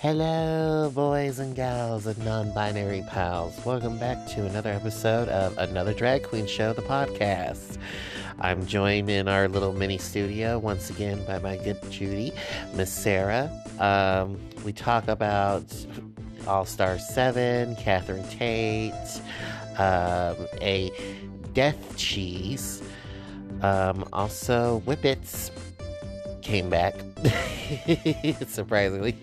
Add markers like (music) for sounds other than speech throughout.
Hello, boys and gals and non binary pals. Welcome back to another episode of Another Drag Queen Show, the podcast. I'm joined in our little mini studio once again by my good Judy, Miss Sarah. Um, we talk about All Star 7, Catherine Tate, um, a death cheese, um, also Whippets came back, (laughs) surprisingly.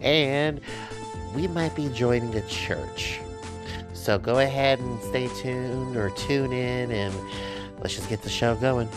and we might be joining a church. So go ahead and stay tuned or tune in and let's just get the show going.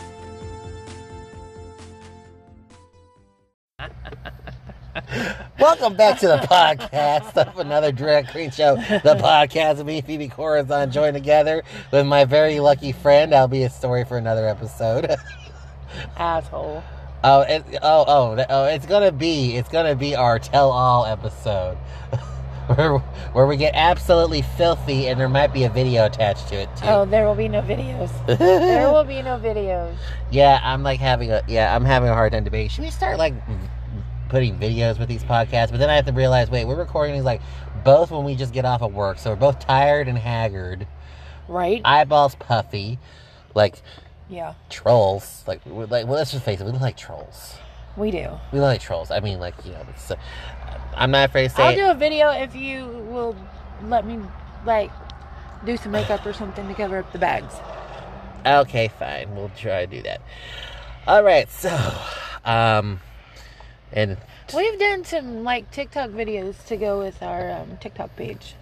Welcome back to the podcast of another drag queen show. The podcast of me, Phoebe Corazon, joined together with my very lucky friend. I'll be a story for another episode. (laughs) Asshole. Oh, it, oh, oh, oh! It's gonna be, it's gonna be our tell-all episode, (laughs) where where we get absolutely filthy, and there might be a video attached to it too. Oh, there will be no videos. there will be no videos. (laughs) yeah, I'm like having a, yeah, I'm having a hard time debating. Should we start like putting videos with these podcasts? But then I have to realize, wait, we're recording these like both when we just get off of work, so we're both tired and haggard, Right? eyeballs puffy, like yeah, trolls. Like, we're like, well, let's just face it, we look like trolls. we do. We look like trolls. I mean, like, you know, it's, uh, I'm not afraid to say I'll it. do a video if you will let me, like, do some makeup or something to cover up the bags. Okay, fine. We'll try to do that. All right. So, um, and We've done some, like, TikTok videos to go with our um, TikTok page.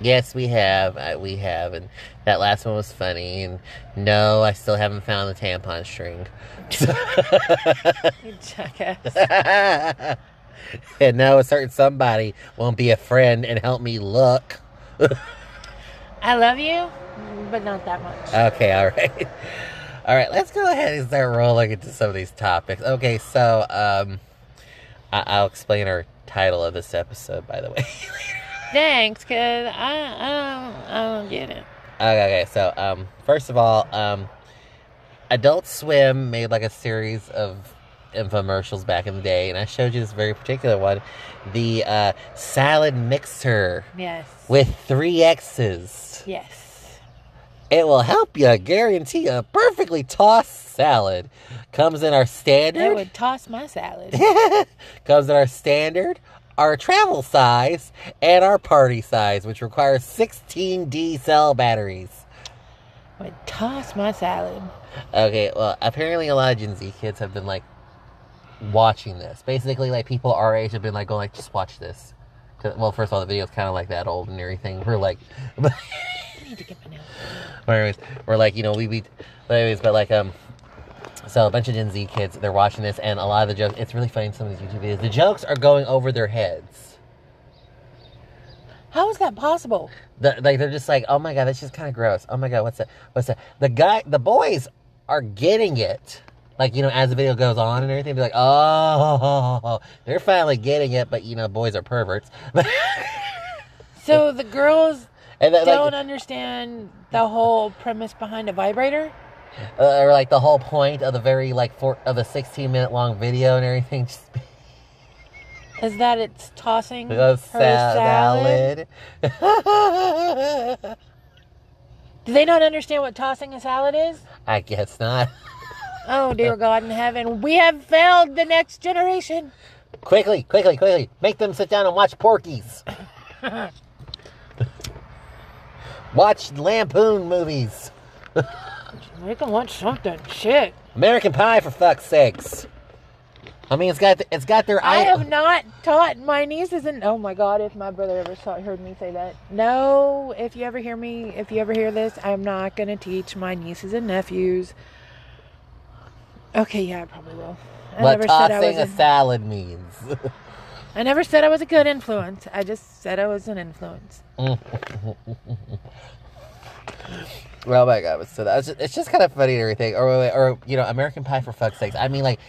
Yes, we have. Uh, we have, and that last one was funny. And no, I still haven't found the tampon string. (laughs) You jackass. (laughs) and no, a certain somebody won't be a friend and help me look. I love you, but not that much. Okay, all right. (laughs) All right, let's go ahead and start rolling into some of these topics. Okay, so um I- I'll explain our title of this episode by the way. Thanks, because I, I, don't, I don't get it. okay, okay, so um first of all, um Adult Swim made like a series of infomercials back in the day, and I showed you this very particular one, the uh salad mixer Yes. with three X's. Yes. It will help you guarantee a perfectly tossed salad. Comes in our standard. It would toss my salad. (laughs) Comes in our standard, our travel size, and our party size, which requires 16 D cell batteries. I would toss my salad. Okay, well, apparently a lot of Gen Z kids have been like watching this. Basically, like people our age have been like going like, just watch this. 'Cause- Well, first of all, the video's kind of like that old and everything. We're like, (laughs) I need to get my nails. (laughs) Anyways, we're like, you know, we, we, but anyways, but like, um, so a bunch of Gen Z kids, they're watching this, and a lot of the jokes, it's really funny some of these YouTube videos. The jokes are going over their heads. How is that possible? The, like, they're just like, oh my god, that's just kind of gross. Oh my god, what's that? What's that? The guy, the boys are getting it. Like, you know, as the video goes on and everything, they're like, oh, (laughs) they're finally getting it, but, you know, boys are perverts. (laughs) So the girls and don't like, understand the whole premise behind a vibrator? Uh, or like the whole point of the very, like, four, of the 16 minute long video and everything. (laughs) Just Is that it's tossing The her salad? salad. Do they not understand what tossing a salad is? I guess not. (laughs) Oh dear God in heaven, we have failed the next generation. quickly, quickly, quickly. Make them sit down and watch Porky's. (laughs) watch Lampoon movies. We can watch something. Shit. American Pie, for fuck's sakes. I mean, it's got it's got their I eye- have not taught my nieces and oh my god, if my brother ever saw, heard me say that. No, if you ever hear me, if you ever hear this, I'm not gonna teach my nieces and nephews. Okay, yeah, I probably will. I what never said I tossing was. a A, salad means. (laughs) I never said I was a good influence. I just said I was an influence. (laughs) oh my god! So that's just, it's just kind of funny and everything. Or or you know, American Pie, for fuck's sakes. I mean, like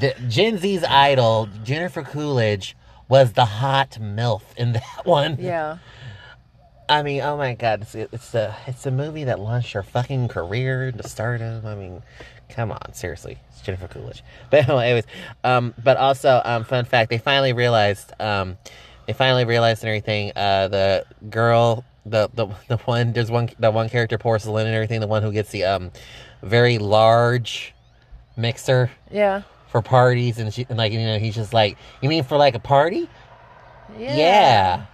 the, Gen Z's idol Jennifer Coolidge was the hot milf in (laughs) that one. Yeah. I mean, oh my god, it's, it's a it's a movie that launched her fucking career into stardom. I mean, Come on, seriously, it's Jennifer Coolidge. (laughs) But anyway, anyways, um, but also, um, fun fact: they finally realized, um, they finally realized and everything. Uh, the girl, the the the one, there's one, the one character, porcelain and everything. The one who gets the um, very large mixer Yeah. for parties, and she, and like you know, he's just like, you mean for like a party? Yeah. yeah.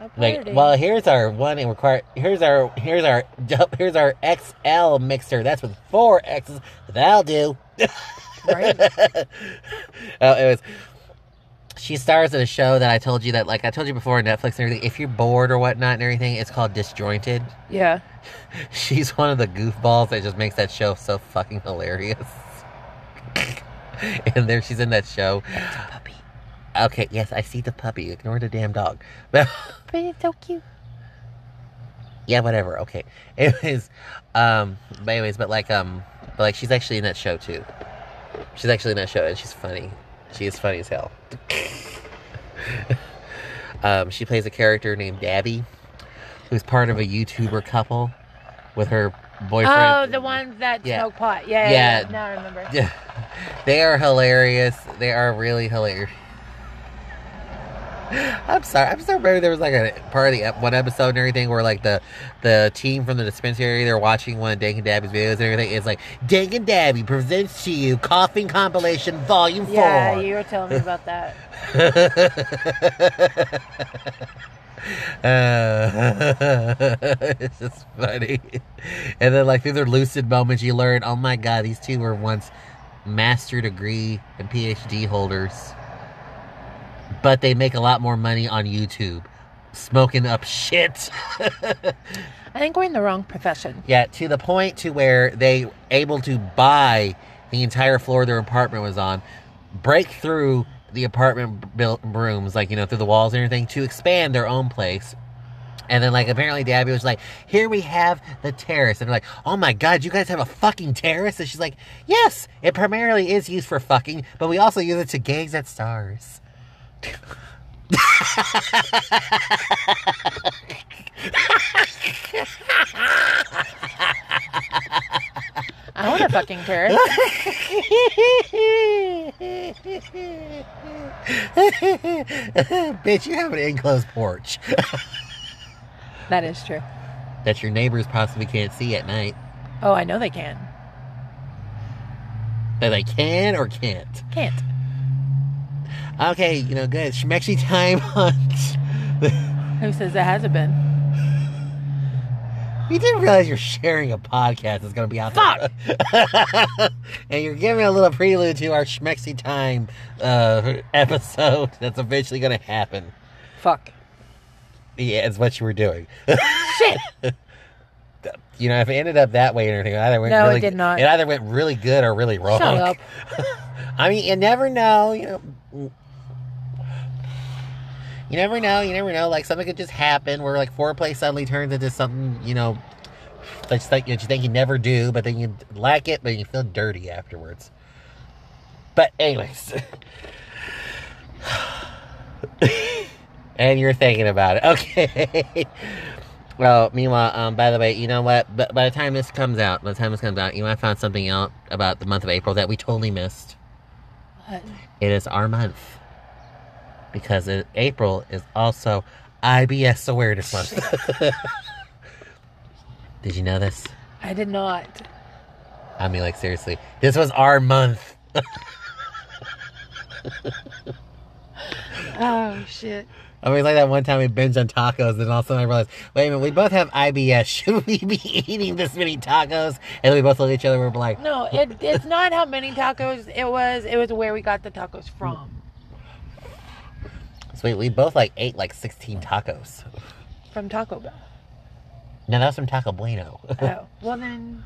A Like, well, here's our one and require. Here's our here's our (laughs) here's our XL mixer. That's with four X's. That'll do. Right. (laughs) oh, it was. She stars in a show that I told you that, like I told you before, on Netflix and everything. If you're bored or whatnot and everything, it's called Disjointed. Yeah. (laughs) She's one of the goofballs that just makes that show so fucking hilarious. (laughs) and there she's in that show. It's a puppy. Okay, yes, I see the puppy. Ignore the damn dog. But (laughs) But it's so cute. yeah, whatever. Okay. Anyways, um, but anyways, but like, um, but like, she's actually in that show too. She's actually in that show, and she's funny. She is funny as hell. um, she plays a character named Dabby, who's part of a YouTuber couple with her boyfriend. Oh, the ones that Yeah. smoke pot. Yeah, yeah, Yeah. yeah. Now I remember. Yeah, (laughs) they are hilarious. They are really hilarious. I'm sorry. I'm sorry. Maybe there was like a part of the one episode and everything where like the the team from the dispensary they're watching one of Dank and Dabby's videos and everything. It's like Dank and Dabby presents to you Coughing Compilation Volume Four. Yeah, you were telling me about that. Uh, (laughs) it's just funny. And then, like, through their lucid moments, you learn, oh my god, these two were once master degree and PhD holders. But they make a lot more money on YouTube smoking up shit. (laughs) I think we're in the wrong profession. yeah, to the point to where they able to buy the entire floor their apartment was on, break through the apartment built rooms, like you know, through the walls and everything, to expand their own place. And then, like, apparently, Dabby was like, "Here we have the terrace," and they're like, "Oh my god, you guys have a fucking terrace?" And she's like, "Yes, it primarily is used for fucking, but we also use it to gaze at stars." I want a fucking terrace. Bitch, you have an enclosed porch that is true. that your neighbors possibly can't see at night. Oh, I know they can. That they can or can't. Can't. Okay, you know, good. Schmexy time (laughs) on. Who says it hasn't been? you didn't realize you're sharing a podcast that's going to be out there. (laughs) and you're giving a little prelude to our Schmexy time uh, episode (laughs) that's eventually going to happen. Fuck. Yeah, it's what you were doing. Shit. You know, if it ended up that way or anything, it either went No, it really, did not. It either went really good or really wrong. Shut up. I mean, you never know. You know, you never know. You never know. Like something could just happen where like foreplay suddenly turns into something you know that's like that you think you never do, but then you like it, but you feel dirty afterwards. But anyways. (laughs) and you're thinking about it. Okay. (laughs) well, meanwhile, um, by the way, you know what? But by the time this comes out, by the time this comes out, you know, I found something out about the month of April that we totally missed. What? It is our month because it, April is also IBS Awareness Month. (laughs) Did you know this? I did not. I mean, like seriously, this was our month. (laughs) Oh shit. I mean, it's like that one time we binged on tacos, and all of a sudden I realized, wait a minute, we both have IBS. (laughs) Should we be eating this many tacos? And then we both look at each other and we're like, No, it, it's not how many tacos it was. It was where we got the tacos from. Sweet, we both like ate like 16 tacos. From Taco Bell. No, that was from Taco Bueno. Oh. (laughs) Well then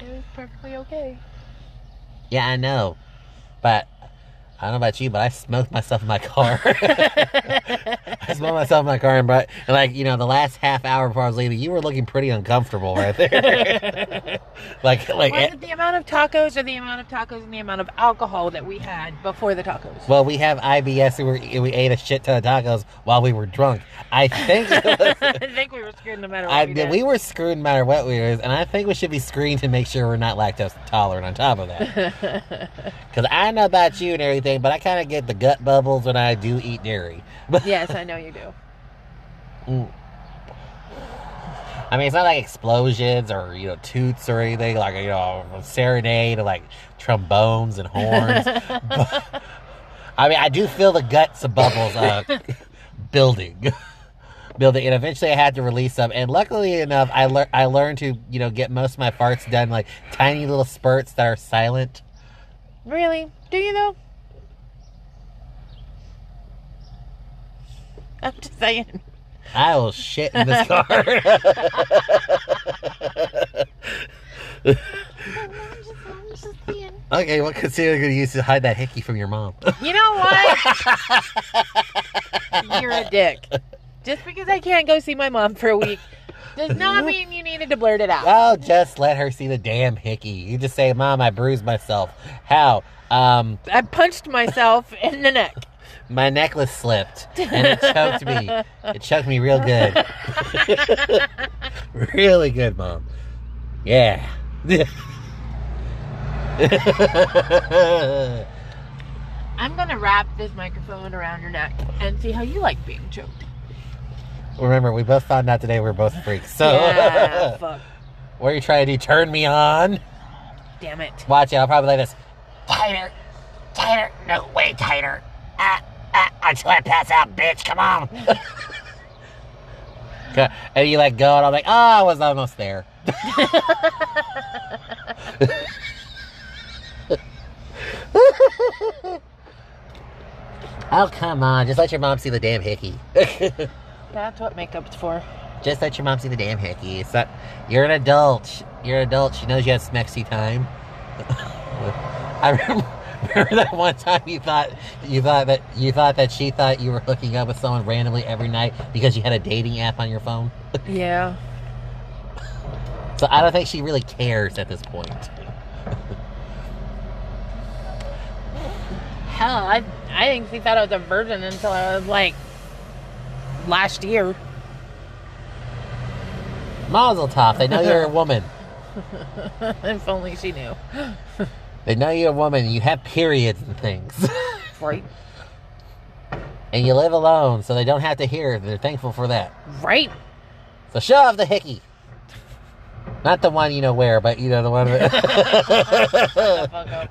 it was perfectly okay. yeah, I know. But I don't know about you, but I smoked myself in my car. (laughs) I smoked myself in my car and brought, and like, you know, the last half hour before I was leaving, you were looking pretty uncomfortable right there. (laughs) like, like, Was it the amount of tacos or the amount of tacos and the amount of alcohol that we had before the tacos? well, we have IBS and we, we ate a shit ton of tacos while we were drunk. I think was, (laughs) I think we were screwed no matter what I, we did. we were screwed no matter what we were, and I think we should be screened to make sure we're not lactose tolerant on top of that. Because I know about you and everything, but I kind of get the gut bubbles when I do eat dairy. (laughs) yes, I know you do. Mm. I mean, it's not like explosions or you know toots or anything like you know serenade or like trombones and horns. (laughs) But- I mean, I do feel the guts of bubbles uh, (laughs) building, building, and eventually I had to release them. And luckily enough, I learned I learned to you know get most of my farts done like tiny little spurts that are silent. Really? Do you though? I'm just saying. I will shit in this (laughs) car. okay, what consider you gonna use to hide that hickey from your mom? You know what? (laughs) You're a dick. Just because I can't go see my mom for a week does not mean you needed to blurt it out. Oh, just let her see the damn hickey. You just say, "Mom, I bruised myself." How? Um, I punched myself in the neck. My necklace slipped and it choked me. It choked me real good. (laughs) really good, Mom. Yeah. (laughs) I'm gonna wrap this microphone around your neck and see how you like being choked. Remember, we both found out today we're both freaks. So, yeah, (laughs) fuck. what are you trying to do? Turn me on? Damn it. Watch it. I'll probably like this. Tighter. Tighter. No, way tighter. Ah, ah, until I pass out, bitch. Come on. (laughs) And you let go, and I'm like, oh, I was almost there. (laughs) oh, come on. Just let your mom see the damn hickey. (laughs) That's what makeup's for. Just let your mom see the damn hickey. It's not, you're an adult. You're an adult. She knows you have smexy time. I remember, (laughs) remember that one time you thought you thought that you thought that she thought you were hooking up with someone randomly every night because you had a dating app on your phone. (laughs) Yeah. So I don't think she really cares at this point. Hell, I I didn't think she thought I was a virgin until I was like last year. Mazel tov. They know you're a (laughs) woman. if only she knew. They know you're a woman. You have periods and things. (laughs) Right. and you live alone, so they don't have to hear. it. They're thankful for that. Right. So show off the hickey. Not the one you know where, but you know the one that. The fuck up.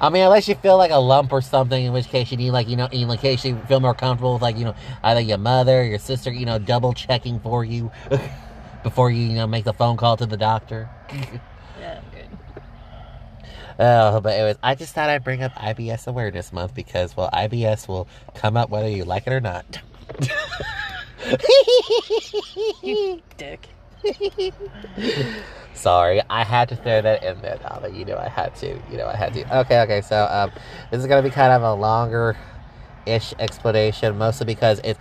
I mean, unless you feel like a lump or something, in which case you need like you know, in case you feel more comfortable with like you know either your mother, or your sister, you know, double checking for you (laughs) before you you know make the phone call to the doctor. (laughs) Oh, but anyways, I just thought I'd bring up IBS Awareness Month because well, IBS will come up whether you like it or not. (laughs) You dick. (laughs) Sorry, I had to throw that in there, Donna. You know I had to. You know I had to. Okay, okay. So um, this is gonna be kind of a longer ish explanation, mostly because it's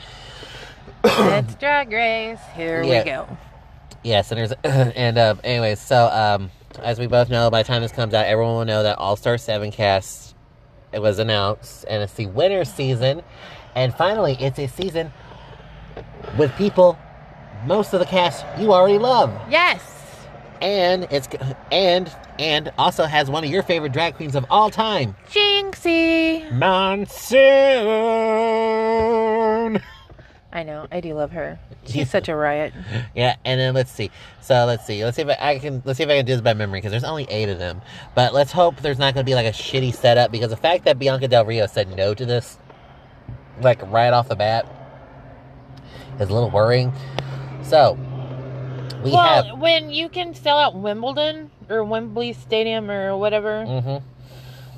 (coughs) It's drag race. Here Yeah. we go. yes, and there's (coughs) and um, anyways, so um, as we both know, by the time this comes out, everyone will know that All Star Seven cast it was announced, and it's the winter season, and finally, it's a season with people. Most of the cast you already love. Yes. and it's and and also has one of your favorite drag queens of all time, Jinxie. Monsoon. (laughs) I know. I do love her. She's such a (laughs) riot. Yeah, and then let's see. So let's see. Let's see if I, I can. Let's see if I can do this by memory because there's only eight of them. But let's hope there's not going to be like a shitty setup because the fact that Bianca Del Rio said no to this, like right off the bat, is a little worrying. So we well, have. when you can sell out Wimbledon or Wembley Stadium or whatever, hmm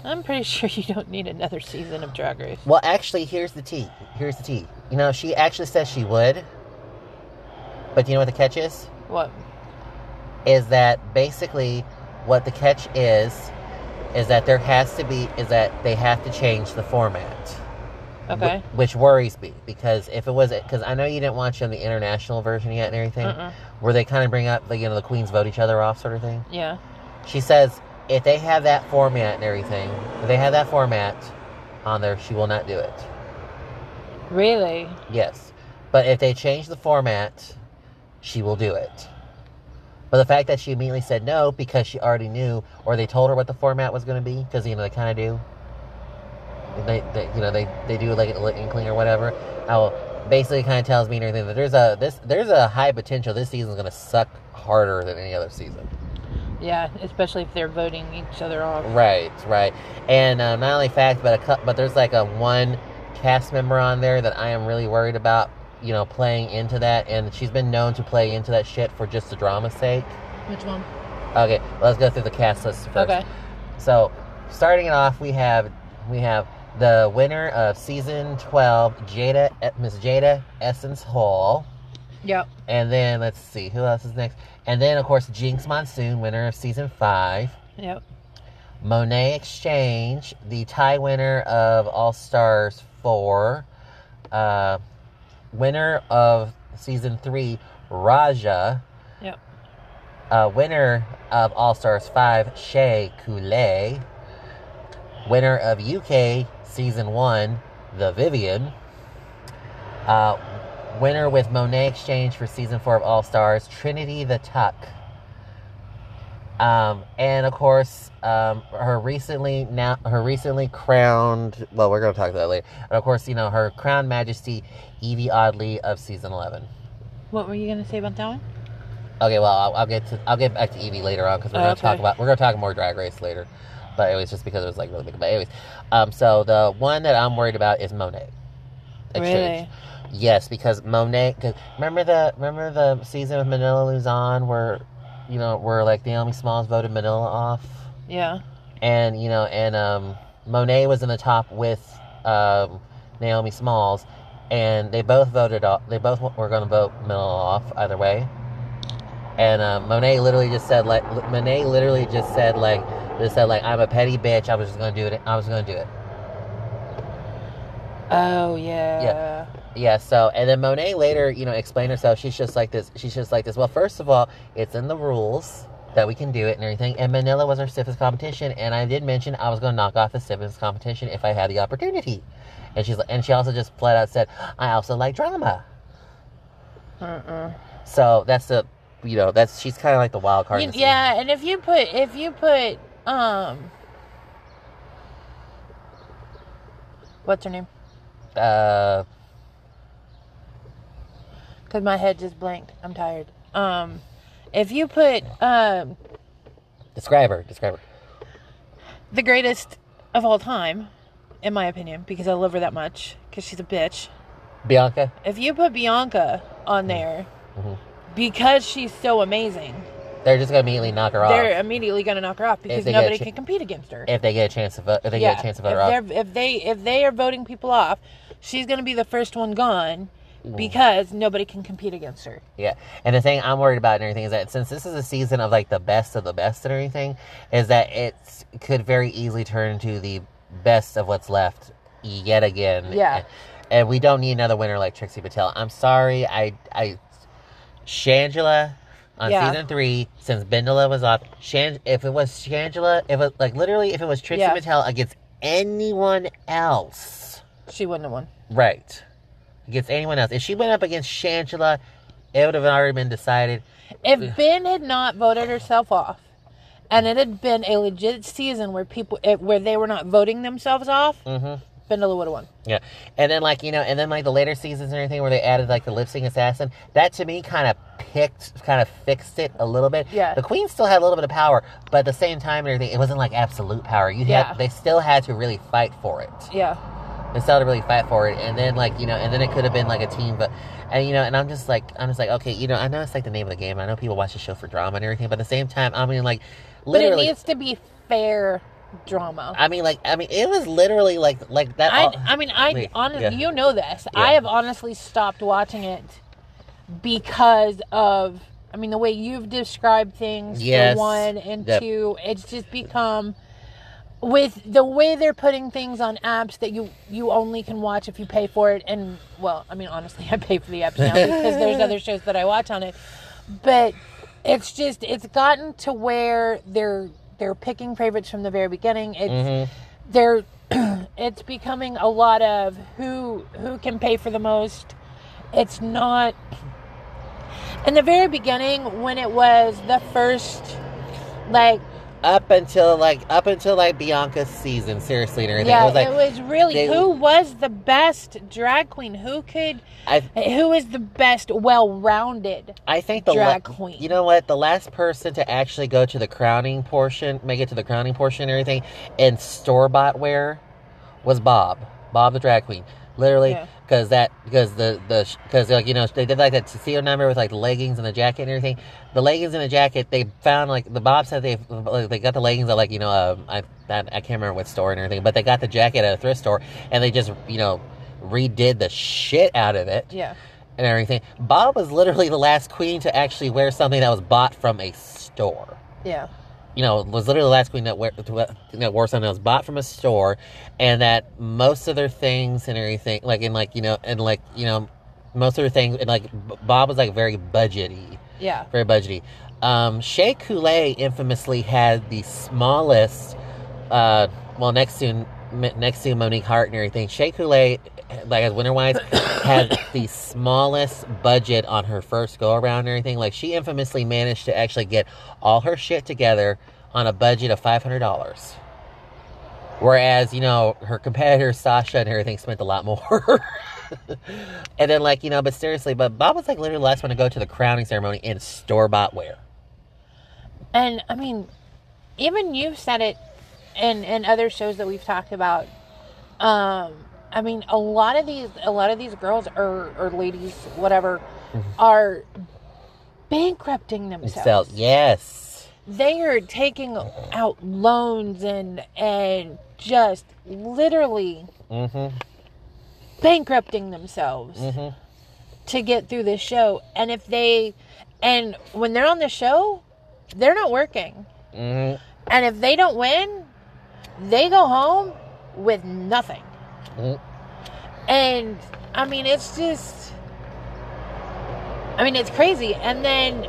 I'm pretty (laughs) sure you don't need another season of Drag Race. Well, actually, here's the tea. Here's the tea. You know, she actually says she would. But do you know what the catch is? What? Is that basically what the catch is is that there has to be is that they have to change the format. Okay. Wh- Which worries me because if it was because I know you didn't watch on the international version yet and everything, Mm-mm. where they kind of bring up the you know the queens vote each other off sort of thing. Yeah. She says if they have that format and everything, if they have that format on there, she will not do it. Really? Yes, but if they change the format, she will do it. But the fact that she immediately said no because she already knew, or they told her what the format was going to be, because you know they kind of do. They, they, you know, they, they do like an inkling or whatever. How basically kind of tells me and everything that there's a this there's a high potential this season's going to suck harder than any other season. Yeah, especially if they're voting each other off. Right, right. And uh, not only fact, but a but there's like a one cast member on there that I am really worried about. You know, playing into that, and she's been known to play into that shit for just the drama's sake. Which one? Okay, let's go through the cast list first. Okay. So, starting it off, we have we have the winner of season twelve, Jada eh, Miss Jada Essence Hall, Yep. and then let's see who else is next, and then of course Jinkx Monsoon, winner of season five. Yep. Monét X Change, the tie winner of All Stars 4, uh, winner of season 3, Raja, Yep. uh, winner of All Stars 5, Shea Coulee, winner of UK season 1, The Vivienne, uh, winner with Monét X Change for season 4 of All Stars, Trinity the Tuck. Um, and of course, um, her recently now her recently crowned. Well, we're going to talk about that later. And of course, you know her crowned Majesty Yvie Oddly of season eleven. What were you gonna say about that one? Okay, well, I'll, I'll get to I'll get back to Yvie later on because we're Oh, going to talk about we're to talk more Drag Race later. But it was just because it was like really big. But anyways, um, so the one that I'm worried about is Monet. X Change. Really? Yes, because Monet. Cause remember the remember the season with Manila Luzon where, you know, where like Naomi Smalls voted Manila off, Yeah. and you know, and um, Monet was in the top with um, Naomi Smalls, and they both voted off. They both were going to vote Manila off either way. And um, Monet literally just said like Monet literally just said like just said like I'm a petty bitch. I was just gonna do it. I was gonna do it. Oh yeah. Yeah. Yeah, so and then Monet later, you know, explained herself. She's just like this. She's just like this. Well, first of all, it's in the rules that we can do it and everything. And Manila was our stiffest competition, and I did mention I was going to knock off the stiffest competition if I had the opportunity. And she's and she also just flat out said, I also like drama. Uh-uh. So that's the, you know, that's she's kind of like the wild card. You- yeah, and if you put if you put um what's her name? Uh, Cuz my head just blanked. I'm tired. Um if you put um describe her. Describe her. the greatest of all time in my opinion because I love her that much cuz she's a bitch. Bianca. If you put Bianca on there Mhm. because she's so amazing, They're just gonna immediately knock her off. they're immediately going to knock her off because they get a nobody cha- can compete against her. if they get a chance to vote. If they get a chance to vote if her off. If they if they are voting people off, she's going to be the first one gone. Mm. because nobody can compete against her. Yeah, and the thing I'm worried about and everything is that since this is a season of like the best of the best and everything, is that it could very easily turn into the best of what's left yet again. Yeah. and, and we don't need another winner like Trixie Mattel. I'm sorry, I I Shangela on Yeah. season three since Bendela was off. Shan, if it was Shangela, if it like literally if it was Trixie Yeah. Mattel against anyone else. She wouldn't have won. Right. Against anyone else. If she went up against Shangela, it would have already been decided. If Ben had not voted herself off, and it had been a legit season where people it, where they were not voting themselves off, Mm-hmm. Bendela would have won. Yeah. And then like, you know, and then like the later seasons and everything where they added like the lip sync assassin, that to me kind of picked kind of fixed it a little bit. Yeah. The queen still had a little bit of power, but at the same time and everything, it wasn't like absolute power. You Yeah. they still had to really fight for it. Yeah. Had to really fight for it. And then like, you know, and then it could have been like a team, but and you know, and I'm just like I'm just like, okay, you know, I know it's like the name of the game. I know people watch the show for drama and everything, but at the same time, I mean like But it needs to be fair drama. I mean like I mean it was literally like like that I, all- I mean, I honestly, yeah. you know this. Yeah. I have honestly stopped watching it because of, I mean, the way you've described things. Yes. One and Yep. two, it's just become with the way they're putting things on apps that you you only can watch if you pay for it. And well i mean honestly (laughs) i pay for the apps now because there's other shows that i watch on it. But it's just it's gotten to where they're they're picking favorites from the very beginning. It's mm-hmm. they're (clears throat) it's becoming a lot of who who can pay for the most. It's not in the very beginning when it was the first like Up until like up until like Bianca's season, seriously, and everything. yeah it was like it was really they- who was the best drag queen who could I who is the best well-rounded I think the drag la- queen. You know what? The last person to actually go to the crowning portion, make it to the crowning portion and everything, and store bought wear, was Bob. Bob the drag queen. Literally, Yeah. Because that because the the because like you know they did like that CEO number with like the leggings and the jacket and everything. The leggings and the jacket they found like the Bob said they like, they got the leggings at like you know um, I I can't remember what store and everything, but they got the jacket at a thrift store and they just you know redid the shit out of it yeah and everything. Bob was literally the last queen to actually wear something that was bought from a store. yeah You know, was literally the last queen that, that wore something that was bought from a store, and that most of their things and everything, like in like you know, and like you know, most of their things, and like Bob was like very budgety, yeah very budgety. Um, Shea Coulee infamously had the smallest, uh, well, next to next to Monique Heart and everything. Shea Coulee, like as Winter Wise, had (coughs) the smallest budget on her first go around and everything. Like she infamously managed to actually get all her shit together on a budget of five hundred dollars. Whereas, you know, her competitor Sasha and everything spent a lot more. (laughs) and then like, you know, but seriously, but Bob was like literally the last one to go to the crowning ceremony in store bought wear. and i mean even you've said it in in other shows that we've talked about um i mean a lot of these a lot of these girls or or ladies whatever are bankrupting themselves So yes. they are taking out loans and and just literally Mm-hmm. bankrupting themselves Mm-hmm. to get through this show and if they and when they're on the show they're not working Mm-hmm. and if they don't win they go home with nothing. And i mean it's just i mean it's crazy and then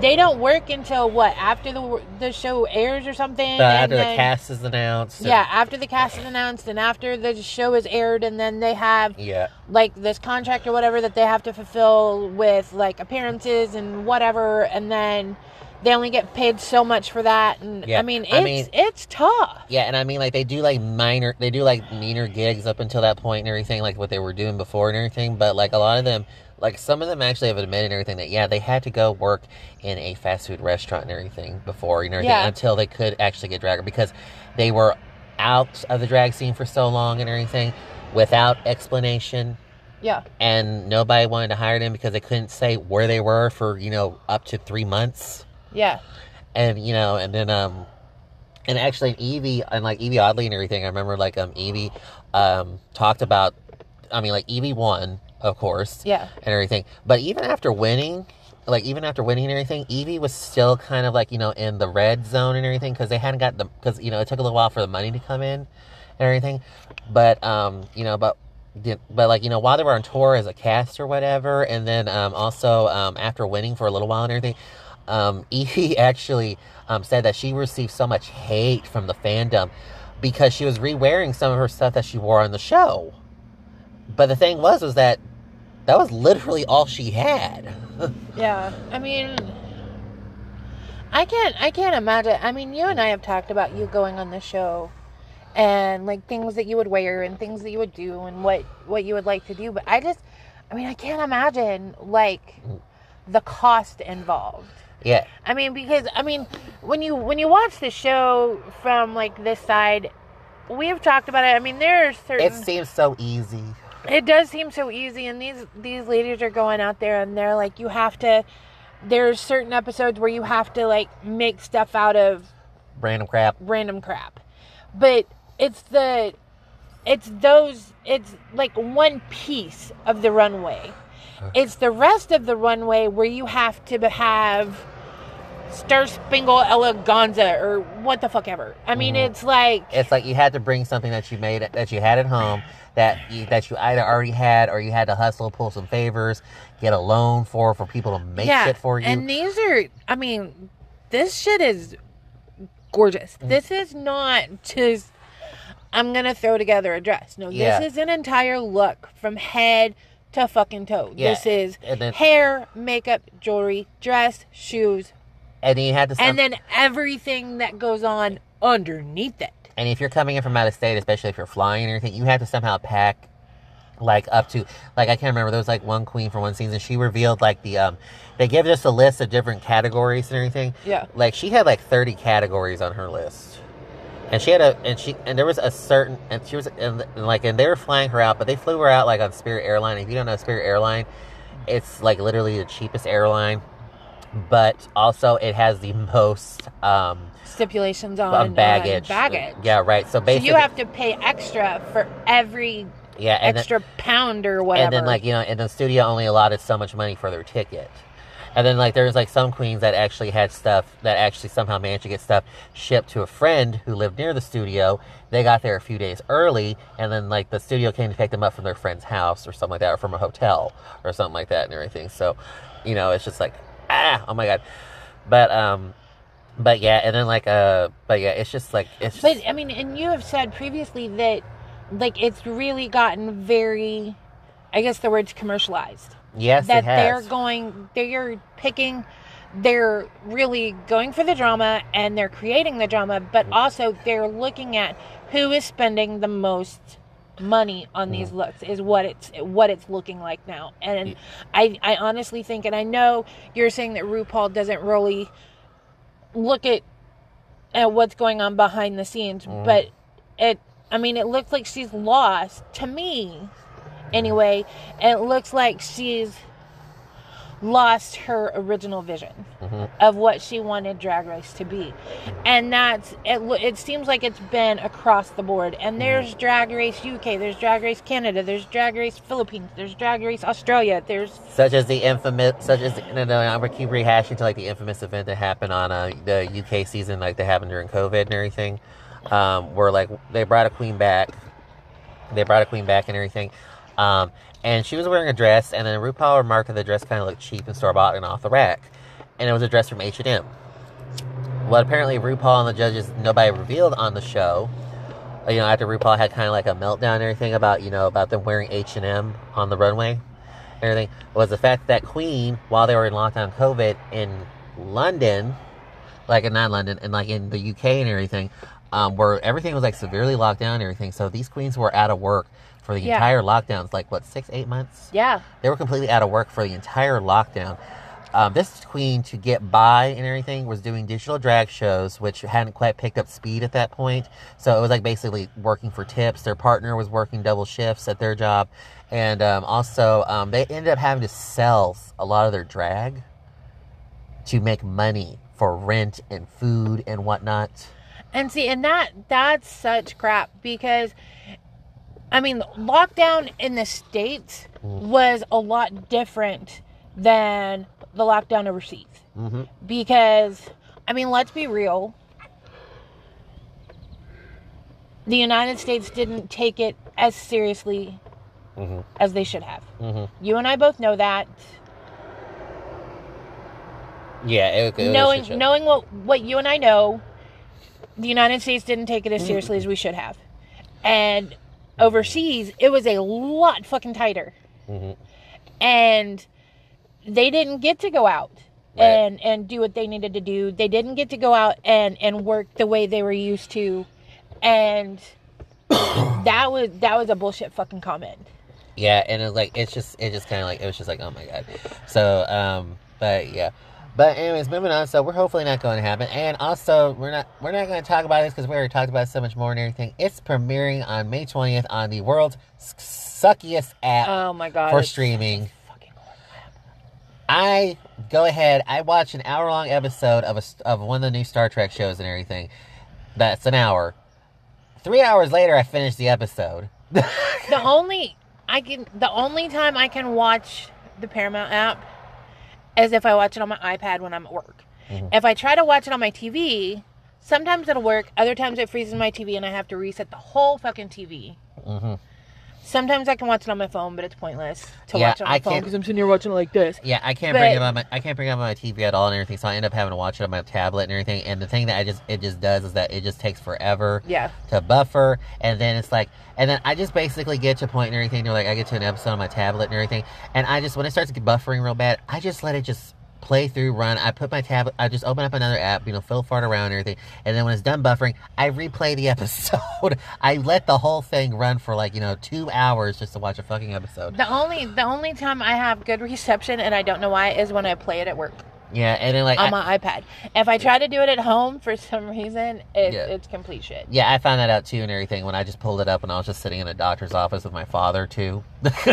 they don't work until what after the the show airs or something So after and the cast is announced. and- yeah after the cast is announced and after the show is aired and then they have Yeah. like this contract or whatever that they have to fulfill with like appearances and whatever and then they only get paid so much for that and Yeah, i mean it's I mean- it's tough Yeah, and I mean, like they do like minor, they do like meaner gigs up until that point and everything, like what they were doing before and everything. But like a lot of them, like some of them actually have admitted and everything that yeah, they had to go work in a fast food restaurant and everything before you know Yeah. until they could actually get drag because they were out of the drag scene for so long and everything without explanation. yeah And nobody wanted to hire them because they couldn't say where they were for, you know, up to three months yeah and you know, and then um, and actually Yvie and like Yvie Oddly and everything. I remember like um Yvie um talked about, I mean like Yvie won of course yeah and everything, but even after winning. Like even after winning and everything, Yvie was still kind of like you know in the red zone and everything because they hadn't got the because you know it took a little while for the money to come in and everything, but um you know but but like you know while they were on tour as a cast or whatever and then um, also um, after winning for a little while and everything um, (laughs) Yvie actually um, said that she received so much hate from the fandom because she was re-wearing some of her stuff that she wore on the show. But the thing was was that that was literally all she had. (laughs) Yeah i mean i can't i can't imagine i mean you and i have talked about you going on the show and like things that you would wear and things that you would do and what what you would like to do but i just i mean i can't imagine like the cost involved yeah I mean, because I mean, when you when you watch the show from like this side, we have talked about it. I mean, there are certain. it seems so easy it does seem so easy, and these these ladies are going out there and they're like, you have to. There's certain episodes where you have to like make stuff out of random crap random crap, but it's the it's those it's like one piece of the runway. It's the rest of the runway where you have to have Star Spangle Eleganza or what the fuck ever. I mean, Mhm. it's like It's like you had to bring something that you made that you had at home that you, that you either already had or you had to hustle, pull some favors, get a loan for for people to make shit for you. And these are, I mean, this shit is gorgeous. Mm. This is not just, I'm going to throw together a dress. No, Yeah. this is an entire look from head to fucking toe. Yeah, This is then- hair, makeup, jewelry, dress, shoes, and then you had to. and then everything that goes on underneath it. And if you're coming in from out of state, especially if you're flying and everything, you have to somehow pack like up to like I can't remember. There was like one queen for one season. She revealed like the um they gave us a list of different categories and everything. Yeah. Like she had like 30 categories on her list. And she had a and she and there was a certain and she was and, and like and they were flying her out, but they flew her out like on Spirit Airline. If you don't know Spirit Airline, it's like literally the cheapest airline, but also it has the most um Stipulations on, on baggage. baggage. Yeah, right. So So basically you have to pay extra for every yeah, and then- extra pound or whatever. and then like you know and the studio only allotted so much money for their ticket and then like there's like some queens that actually had stuff that actually somehow managed to get stuff shipped to a friend who lived near the studio. They got there a few days early and then like the studio came to pick them up from their friend's house or something like that or from a hotel or something like that and everything. So you know it's just like ah oh my god. But um but yeah and then like uh but yeah it's just like it's just, But I mean, and you have said previously that like it's really gotten very, I guess the word's commercialized. Yes that it has. they're going, they're picking, they're really going for the drama and they're creating the drama, but Mm-hmm. also they're looking at who is spending the most money on these Mm-hmm. looks is what it's what it's looking like now and I, I honestly think and i know you're saying that rupaul doesn't really look at at what's going on behind the scenes Mm-hmm. but it i mean it looks like she's lost to me anyway it looks like she's lost her original vision Mhm. of what she wanted drag race to be. And that's it, it seems like it's been across the board. And there's drag race uk there's drag race canada there's drag race philippines there's drag race australia there's such as the infamous, such as no, no, I'm gonna keep rehashing to like the infamous event that happened on uh, the UK season, like that happened during COVID and everything, um, where like they brought a queen back, they brought a queen back and everything, um, and she was wearing a dress, and then RuPaul remarked that the dress kind of looked cheap and store bought and off the rack, and it was a dress from H and M. What apparently RuPaul and the judges nobody revealed on the show. uh, You know, after RuPaul had kind of like a meltdown and everything about you know about them wearing H and M on the runway and everything was the fact that Queen, while they were in lockdown COVID in London, like in not London, and like in the UK and everything, um, where everything was like severely locked down and everything. So these queens were out of work for the Yeah. entire lockdowns, like what six, eight months. yeah They were completely out of work for the entire lockdown. Um, this queen to get by and everything was doing digital drag shows, which hadn't quite picked up speed at that point. So it was like basically working for tips. Their partner was working double shifts at their job, and um, also um, they ended up having to sell a lot of their drag to make money for rent and food and whatnot. And see, and that that's such crap because I mean, lockdown in the states was a lot different than the lockdown overseas. hmm Because I mean, let's be real. The United States didn't take it as seriously hmm as they should have. hmm You and I both know that. Yeah, it, it knowing knowing what what you and I know, the United States didn't take it as seriously as we should have, and overseas it was a lot fucking tighter, Mhm. and they didn't get to go out Right. and and do what they needed to do. They didn't get to go out and and work the way they were used to, and (coughs) that was that was a bullshit fucking comment. Yeah, and it's like it's just it just kind of like it was just like oh my god. So um, but yeah, but anyways, moving on. So we're hopefully not going to happen, and also we're not we're not going to talk about this because we already talked about it so much more and everything. It's premiering on May twentieth on the world's suckiest app Oh my god! for streaming. I go ahead. I watch an hour long episode of a of one of the new Star Trek shows and everything. That's an hour. Three hours later, I finish the episode. (laughs) the only I can the only time I can watch the Paramount app is if I watch it on my iPad when I'm at work. Mhm. If I try to watch it on my TV, sometimes it'll work. Other times it freezes my TV and I have to reset the whole fucking TV. hmm Sometimes I can watch it on my phone, but it's pointless to Yeah, watch it on my I phone can't- because I'm sitting here watching it like this. Yeah, I can't bring But- it on my I can't bring it on my TV at all and everything, so I end up having to watch it on my tablet and everything. And the thing that I just it just does is that it just takes forever Yeah. to buffer, and then it's like, and then I just basically get to a point and everything. You're like, I get to an episode on my tablet and everything, and I just when it starts buffering real bad, I just let it just play through, run. I put my tablet, I just open up another app, you know, fill fart around and everything, and then when it's done buffering, I replay the (laughs) episode. I let the whole thing run for like you know two hours just to watch a fucking episode. The only the only time I have good reception and I don't know why is when I play it at work Yeah, and then like on I- my iPad. If I try to do it at home for some reason, it, Yeah. it's complete shit. Yeah, I found that out too and everything when I just pulled it up and I was just sitting in a doctor's office with my father too. (laughs)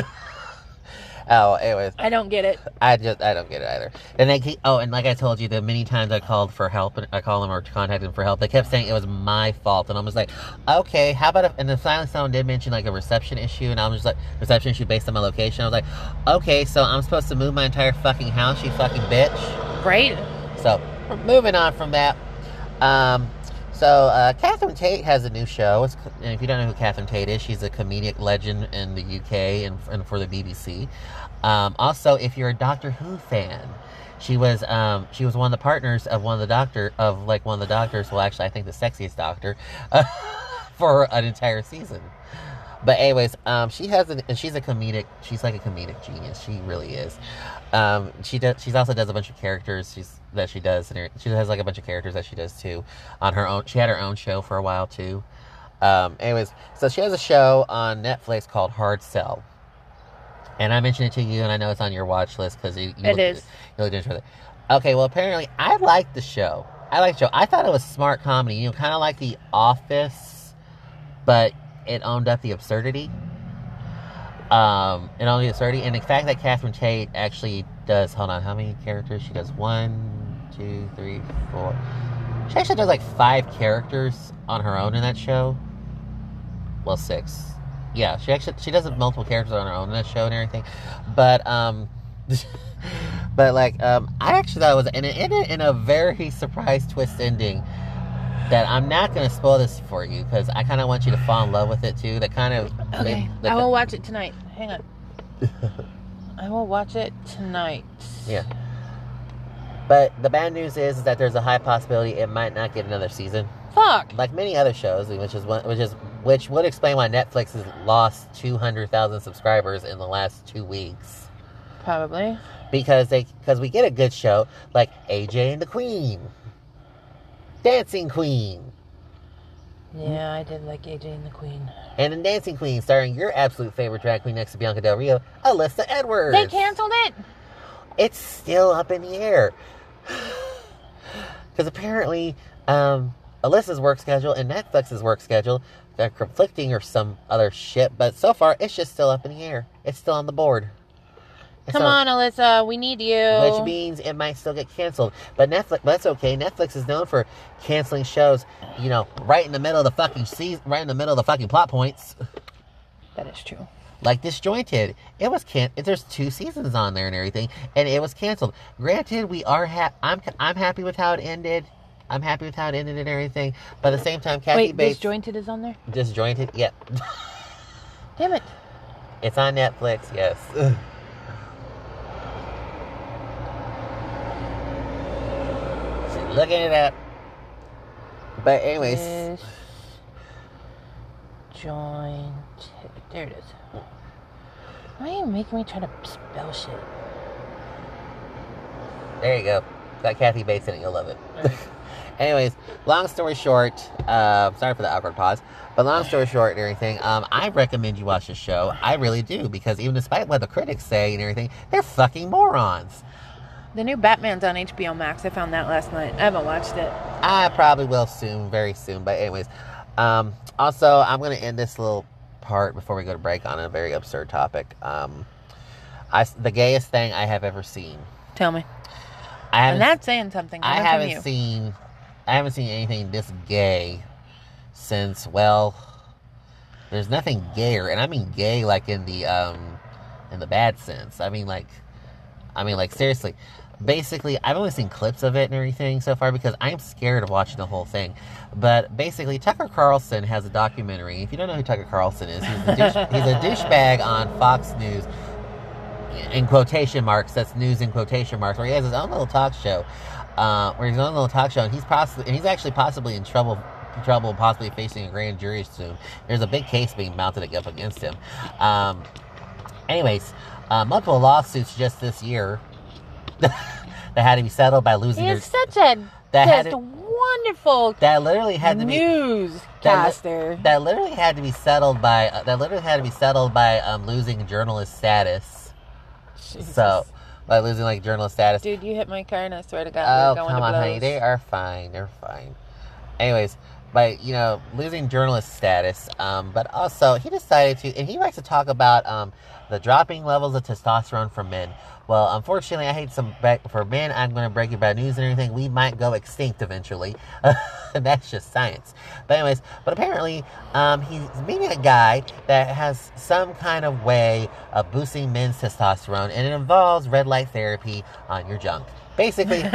oh, anyways, I don't get it. I just I don't get it either. And they keep oh, and like I told you, the many times I called for help and I called them or contacted them for help, they kept saying it was my fault, and I was like, okay, how about if? And then finally someone did mention like a reception issue, and I was just like reception issue based on my location. I was like, okay, so I'm supposed to move my entire fucking house, you fucking bitch. Right? So, moving on from that. Um, so, uh, Catherine Tate has a new show. It's, and if you don't know who Catherine Tate is, she's a comedic legend in the UK and, and for the BBC. Um, also, if you're a Doctor Who fan, she was um, she was one of the partners of one of the doctor of like one of the doctors. Well, actually, I think the sexiest doctor (laughs) for an entire season. But anyways, um, she has an, and she's a comedic. She's like a comedic genius. She really is. Um, she does. She's also does a bunch of characters. She's that she does, and she has like a bunch of characters that she does too on her own. She had her own show for a while too. Um, anyways, so she has a show on Netflix called Hard Cell, and I mentioned it to you, and I know it's on your watch list because you, you It looked, is. You looked into it. Okay, well apparently I liked the show. I liked the show. I thought it was smart comedy. You know, kind of like The Office, but it owned up the absurdity. Um, it owned the absurdity, and the fact that Catherine Tate actually does. Hold on, how many characters she does? One, two, three, four. She actually does like five characters on her own in that show. Well, six. Yeah, she actually she does multiple characters on her own in that show and everything. But um, (laughs) but like um, I actually thought it was and it ended in a very surprise twist ending. That I'm not gonna spoil this for you because I kind of want you to fall in love with it too. That kind of Okay. I will watch it tonight. Hang on. (laughs) I will watch it tonight. Yeah. But the bad news is, is that there's a high possibility it might not get another season. Fuck. like many other shows, which is one, which is which would explain why Netflix has lost two hundred thousand subscribers in the last two weeks Probably. because they because we get a good show like AJ and the Queen, Dancing Queen, Yeah, I did like AJ and the Queen. and in Dancing Queen, starring your absolute favorite drag queen next to Bianca Del Rio, Alyssa Edwards. They canceled it. It's still up in the air (sighs) because apparently um, Alyssa's work schedule and Netflix's work schedule are conflicting or some other shit. But so far, it's just still up in the air. It's still on the board. Come still- on, Alyssa. We need you. Which means it might still get canceled. But Netflix, that's okay. Netflix is known for canceling shows, you know, right in the middle of the fucking season, right in the middle of the fucking plot points. that is true. Like disjointed it was can there's two seasons on there and everything and it was canceled granted we are ha- i'm i'm happy with how it ended i'm happy with how it ended and everything but at the same time kathy Wait, bates disjointed is on there. disjointed yeah (laughs) Damn it. it's on netflix yes looking it up but anyways Disjointed. There it is. Why are you making me try to spell shit? There you go. Got Kathy Bates in it. You'll love it. (laughs) Anyways, long story short, uh, sorry for the awkward pause, but long story short and everything, um, I recommend you watch this show. I really do because even despite what the critics say and everything, they're fucking morons. The new Batman's on HBO Max. I found that last night. I haven't watched it. I probably will soon, very soon. But anyways, um, also I'm gonna end this little part before we go to break on a very absurd topic. Um, I the gayest thing I have ever seen. Tell me. I am not saying something. I haven't you. seen I haven't seen anything this gay since well there's nothing gayer and I mean gay like in the um in the bad sense. I mean like I mean like seriously. Basically, I've only seen clips of it and everything so far because I'm scared of watching the whole thing. But basically, Tucker Carlson has a documentary. If you don't know who Tucker Carlson is, he's a, douche, (laughs) he's a douchebag on Fox News. In quotation marks, that's news in quotation marks, where he has his own little talk show, uh, where he's on a little talk show, and he's possibly, and he's actually possibly in trouble trouble, possibly facing a grand jury soon. There's a big case being mounted up against him. Um, anyways, uh, multiple lawsuits just this year (laughs) that had to be settled by losing their, such a that had just to- wonderful that literally had to be newscaster. that literally had to be settled by uh, that literally had to be settled by um, losing journalist status. So by losing like journalist status. dude, you hit my car, and I swear to God, Oh we're going come to on, blows. honey. They are fine. They're fine. Anyways, by you know losing journalist status, um, but also he decided to, and he likes to talk about um, the dropping levels of testosterone for men. Well, unfortunately, I hate some back for men. I'm going to break you bad news and everything. We might go extinct eventually. (laughs) that's just science. But anyways, but apparently, um, he's meeting a guy that has some kind of way of boosting men's testosterone, and it involves red light therapy on your junk. Basically, (laughs)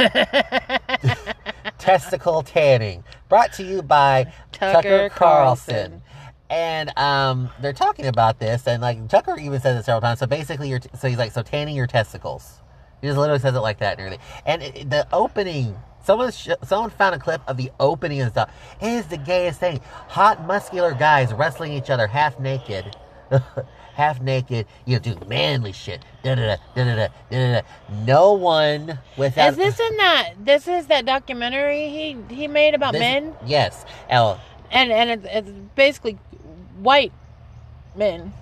(laughs) testicle tanning, brought to you by Tucker, Tucker Carlson. Carlson. And um, they're talking about this, and like Tucker even says it several times. So basically, you're t- so he's like, so tanning your testicles. He just literally says it like that and everything. And it, the opening, someone sh- someone found a clip of the opening and stuff. It is the gayest thing. Hot, muscular guys wrestling each other half naked. (laughs) half naked, you know, do manly shit. Da da da da da da da. No one without Is this in that? This is that documentary he he made about this- men, Yes, El. and and it's, it's basically white men.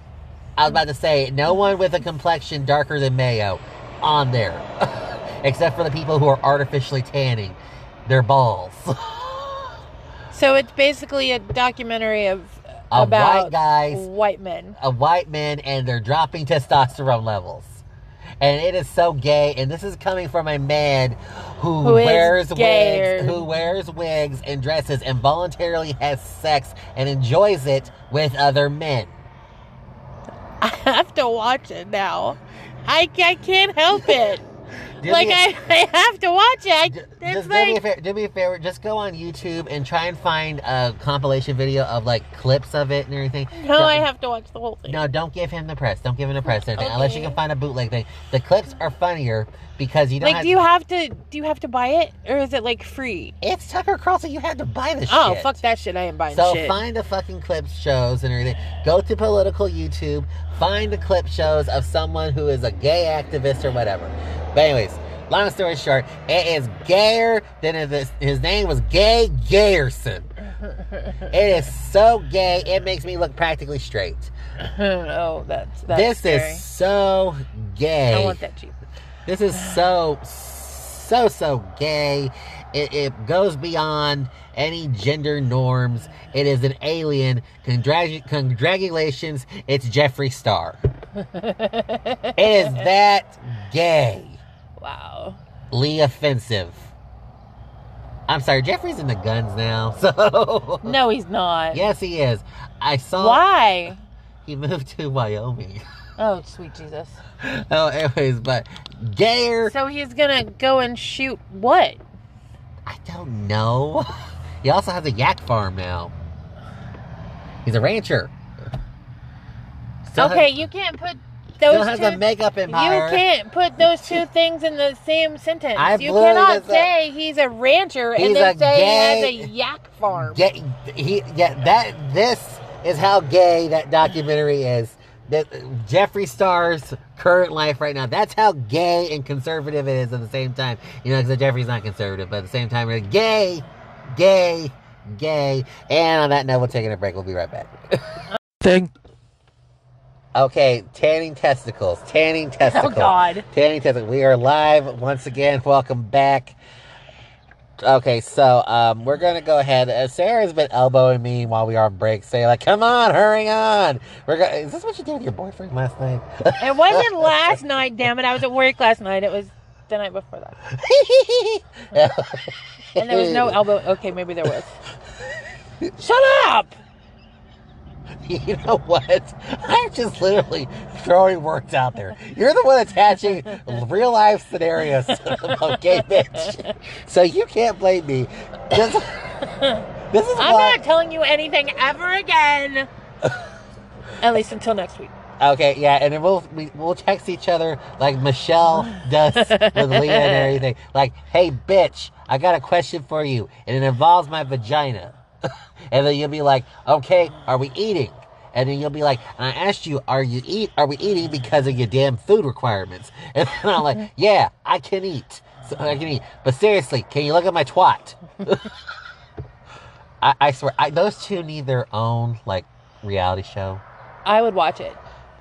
I was about to say, no one with a complexion darker than Mayo on there, (laughs) except for the people who are artificially tanning their balls. (laughs) So it's basically a documentary of Of about white guys. white men. of white men and they're dropping testosterone levels. And it is so gay, and this is coming from a man who, Who wears wigs, who wears wigs and dresses and voluntarily has sex and enjoys it with other men. (laughs) I have to watch it now. I, I can't help it. Do like I, (laughs) I have to watch it. It's just do me, a like favor, do me a favor. Just go on YouTube and try and find a compilation video of like clips of it and everything. no, I have to watch the whole thing. No, don't give him the press. Don't give him the press. anything, Unless you can find a bootleg thing. The clips are funnier because you don't. like, have, do you have to do you have to buy it or is it like free? It's Tucker Carlson. You have to buy the Oh shit. fuck that shit! I ain't buying So shit. find the fucking clip shows and everything. Go to political YouTube. Find the clip shows of someone who is a gay activist or whatever. But anyways, long story short, it is gayer than it is. His name was Gay Gayerson. it is so gay. It makes me look practically straight. (laughs) oh, that's that's this scary. is so gay. I want that cheap. This is so, so, so gay. It, it goes beyond any gender norms. It is an alien. Congratu- congratulations, it's Jeffree Star. (laughs) it is that gay. Wow. Lee offensive. I'm sorry, Jeffree's in the guns now. (laughs) So No, he's not. yes, he is. I saw Why? he moved to Wyoming. (laughs) Oh, sweet Jesus. (laughs) oh, anyways, but gayer. So he's gonna go and shoot what? I don't know. (laughs) He also has a yak farm now. He's a rancher. Still okay, has, you can't put those still has two. a makeup empire. You can't put those two things in the same sentence. I you cannot say he's a rancher and then say gay- he has a yak farm. Get, he, yeah, that this is how gay that documentary is. That Jeffree Star's current life right now. That's how gay and conservative it is at the same time. You know, because Jeffree's not conservative, but at the same time, we're gay, gay, gay. And on that note, we're taking a break. We'll be right back. (laughs) Thing. Okay, tanning testicles. Tanning oh, testicles. Oh. God. Tanning testicles. We are live once again. Welcome back. Okay, so um, we're gonna go ahead. Uh, Sarah's been elbowing me while we are on break, saying like, "Come on, hurry on." We're gonna. Is this what you did with your boyfriend last night? (laughs) It wasn't last night, damn it. I was at work last night. It was the night before that. (laughs) And there was no elbow. Okay, maybe there was. (laughs) Shut up! (laughs) you know what? I'm just literally throwing words out there. You're the one attaching real life scenarios to the (laughs) gay bitch. So you can't blame me. This, this is I'm why. not telling you anything ever again. At least until next week. Okay, yeah, and then we'll we, we'll text each other like Michelle does with Leah and everything. (laughs) Like, hey, bitch, I got a question for you, and it involves my vagina. (laughs) and then you'll be like, okay, are we eating? And then you'll be like, and I asked you, are you eat? Are we eating because of your damn food requirements? (laughs) And then I'm like, mm-hmm. yeah, I can eat. So I can eat. But seriously, can you look at my twat? (laughs) I, I swear, I, those two need their own like reality show. I would watch it.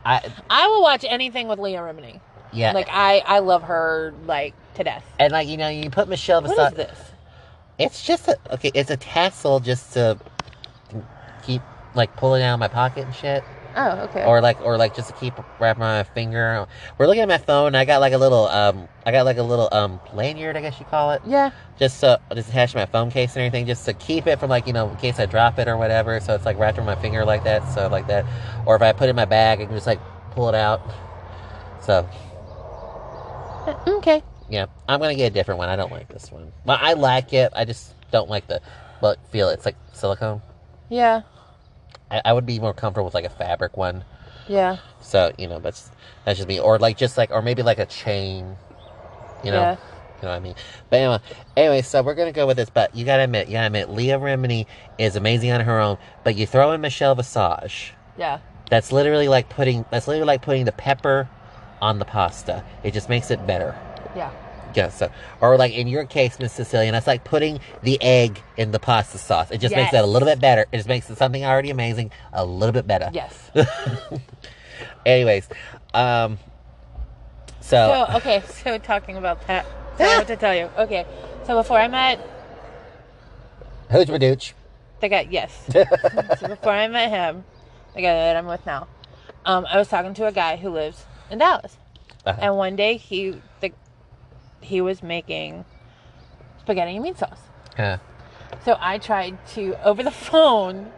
I I will watch anything with Leah Remini. yeah. Like I, I love her like to death. And like you know, you put Michelle What beside. this? It's just a okay. It's a tassel just to keep like pulling out of my pocket and shit, Oh, okay. or like or like just to keep wrapping my finger. We're looking at my phone. And I got like a little um. I got like a little um lanyard, I guess you call it, yeah. just to just attach my phone case and everything, just to keep it from like you know in case I drop it or whatever. So it's like wrapped around my finger like that. So like that, or if I put it in my bag, I can just like pull it out. So Okay. Yeah, I'm gonna get a different one. I don't like this one. Well, I like it. I just don't like the look feel. It's like silicone. Yeah. I, I would be more comfortable with like a fabric one. Yeah. So you know, that's that's just me. Or like just like or maybe like a chain. You know. Yeah. You know what I mean? But anyway, anyway, so we're gonna go with this. But you gotta admit, you gotta admit, Leah Remini is amazing on her own. But you throw in Michelle Visage. Yeah. That's literally like putting. That's literally like putting the pepper on the pasta. It just makes it better. Yeah. Yeah, so or like in your case, Miss Sicilian, that's like putting the egg in the pasta sauce. It just makes it a little bit better. It just makes it something already amazing a little bit better. Yes. (laughs) Anyways, um, so, So okay, (laughs) so talking about that, so I have to tell you. Okay, so before I met who's Badooch? the guy, yes. (laughs) so before I met him, the guy that I'm with now, um, I was talking to a guy who lives in Dallas, Uh-huh. and one day he the he was making spaghetti and meat sauce. Huh. So I tried to over the phone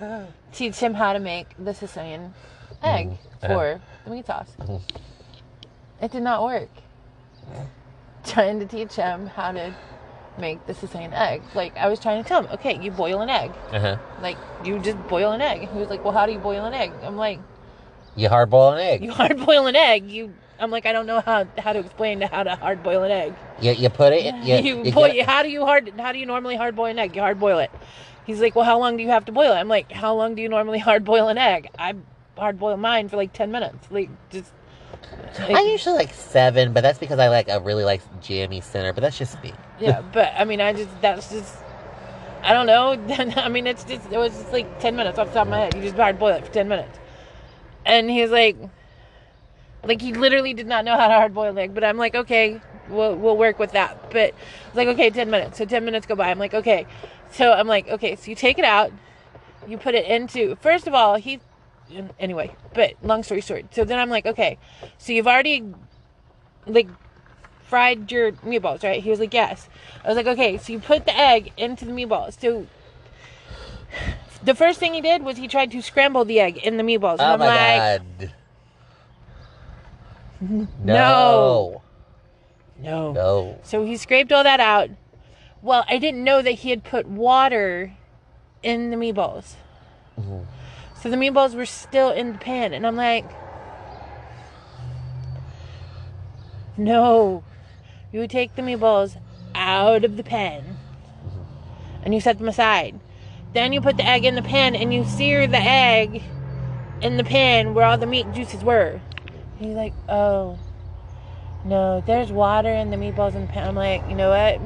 (gasps) teach him how to make the Sicilian egg Mhm. for the meat sauce. Mhm. It did not work. Trying to teach him how to make the Sicilian egg. Like I was trying to tell him, okay, you boil an egg. Uh-huh. Like you just boil an egg. He was like, well, how do you boil an egg? I'm like, You hard boil an egg. you hard boil an egg. You. I'm like, I don't know how how to explain how to hard boil an egg. You, you put it. You, you, you boil, get- how do you hard how do you normally hard boil an egg? You hard boil it. He's like, well, how long do you have to boil it? I'm like, how long do you normally hard boil an egg? I hard boil mine for like ten minutes. Like just. I usually like seven, but that's because I like a really like jammy center. But that's just me. yeah, but I mean, I just that's just. I don't know. (laughs) I mean, it's just it was just like ten minutes off the top of my head. You just hard boil it for ten minutes, and he's like, like he literally did not know how to hard boil an egg. But I'm like, okay, we'll we'll work with that. But it's like, okay, ten minutes. So ten minutes go by. I'm like, okay. So I'm like, okay. So you take it out, you put it into. First of all, he. Anyway, but long story short. So then I'm like, okay. So you've already, like, fried your meatballs, right? He was like, yes. I was like, okay, so you put the egg into the meatballs. So the first thing he did was he tried to scramble the egg in the meatballs. And Oh I'm my like, god. No. No. no. No. So he scraped all that out. Well, I didn't know that he had put water in the meatballs. Mhm. So the meatballs were still in the pan. And I'm like, no. You take the meatballs out of the pan and you set them aside. Then you put the egg in the pan and you sear the egg in the pan where all the meat juices were. And he's like, oh, no, there's water in the meatballs in the pan. I'm like, you know what?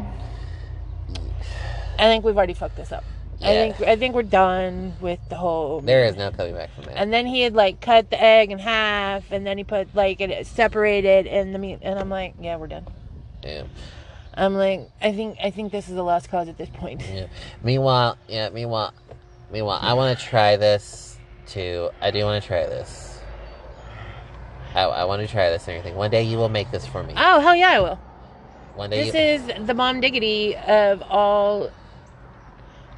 I think we've already fucked this up. I Yeah. think I think we're done with the whole. There is no coming back from that. And then he had like cut the egg in half, and then he put like it separated in the meat, and I'm like, yeah, we're done. yeah. I'm like, I think I think this is a lost cause at this point. Yeah. Meanwhile, yeah. Meanwhile, meanwhile, I want to try this too. I do want to try this. I, I want to try this and everything. One day you will make this for me. Oh hell yeah, I will. One day This you, is the mom diggity of all.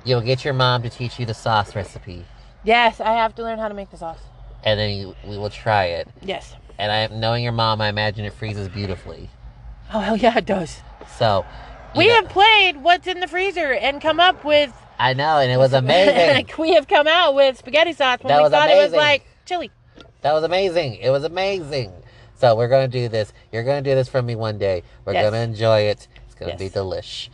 you'll get your mom to teach you the sauce recipe. Yes, I have to learn how to make the sauce. and then you, we will try it. Yes. And I, am knowing your mom, I imagine it freezes beautifully. Oh hell yeah, it does. So We know- have played what's in the freezer and come up with. I know, and it was (laughs) amazing. we have come out with spaghetti sauce when That we thought it was like chili. That was amazing. It was amazing. So we're gonna do this. You're gonna do this for me one day. We're Yes. gonna enjoy it. It's gonna be delish.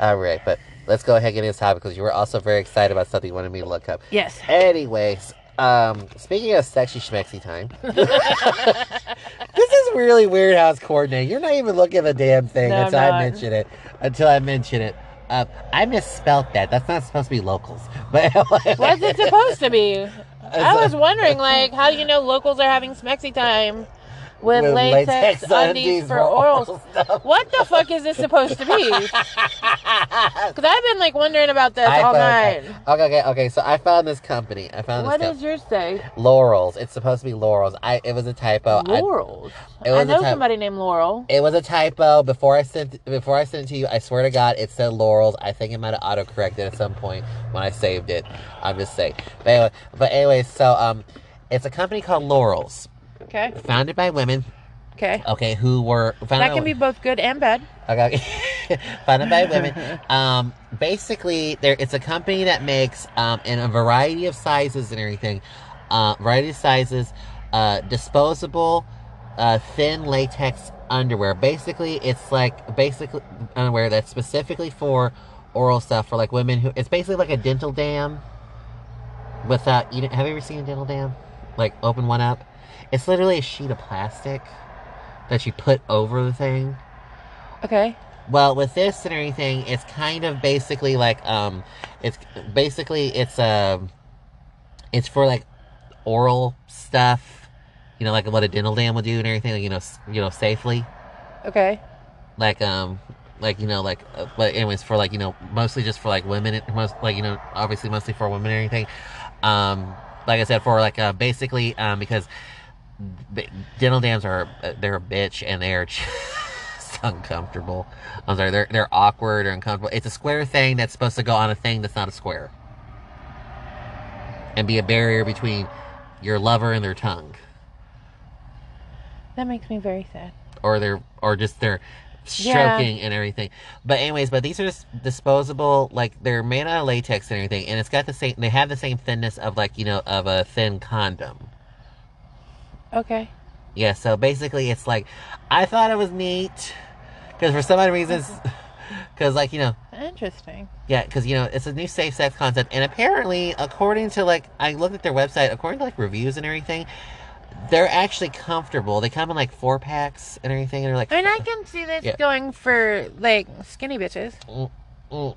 All right, but let's go ahead and get into this topic because you were also very excited about something you wanted me to look up. Yes. Anyways, um, speaking of sexy schmexy time, (laughs) (laughs) this is really weird how it's coordinated. You're not even looking at the damn thing No, until I mention it. Until I mention it. Uh, I misspelt that. That's not supposed to be locals. (laughs) But What's it supposed to be? I was wondering, (laughs) like, how do you know locals are having smexy time with, With latex, latex undies undies for oral (laughs) stuff. What the fuck is this supposed to be? (laughs) Because I've been like wondering about this I all night. Okay, okay, okay. So I found this company. I found What does yours say? Lorals. It's supposed to be Lorals. I. It was a typo. I, Lorals. it was I a know somebody named Laurel. It was a typo before I sent before I sent it to you. I swear to God, it said Lorals. I think it might have autocorrected at some point when I saved it. I'm just saying. But anyway, but anyway, so um, it's a company called Lorals, Okay. founded by women. Okay. Okay, who were founded That can be both good and bad. Okay. (laughs) Founded by women. Um, basically, there it's a company that makes um, in a variety of sizes and everything, uh, variety of sizes, uh, disposable, uh, thin latex underwear. Basically, it's like basically underwear that's specifically for oral stuff for like women who. It's basically like a dental dam. Without you, have you ever seen a dental dam? Like open one up. It's literally a sheet of plastic that you put over the thing. Okay. Well, with this and everything, it's kind of basically like um, it's basically it's um, it's for like oral stuff, you know, like what a dental dam would do and everything, like, you know, you know, safely, Okay. like um, like you know, like uh, but anyways, for like you know, mostly just for like women, most like you know, obviously mostly for women and everything, um, like I said, for like uh, basically um, because dental dams are they're a bitch and they're (laughs) just uncomfortable. I'm sorry, they're they're awkward or uncomfortable. It's a square thing that's supposed to go on a thing that's not a square, and be a barrier between your lover and their tongue, That makes me very sad. or they're or just they're stroking and everything. But anyways, but these are just disposable, like they're made out of latex and everything, and it's got the same. They have the same thinness of like you know of a thin condom. Okay. Yeah, so basically it's like I thought it was neat because for some odd reasons, because (laughs) like you know, Interesting. yeah, because you know it's a new safe sex concept, and apparently according to like I looked at their website, according to like reviews and everything, they're actually comfortable. They come in like four packs and everything, and they're like, I mean, I can see this Yeah. going for like skinny bitches. Mm.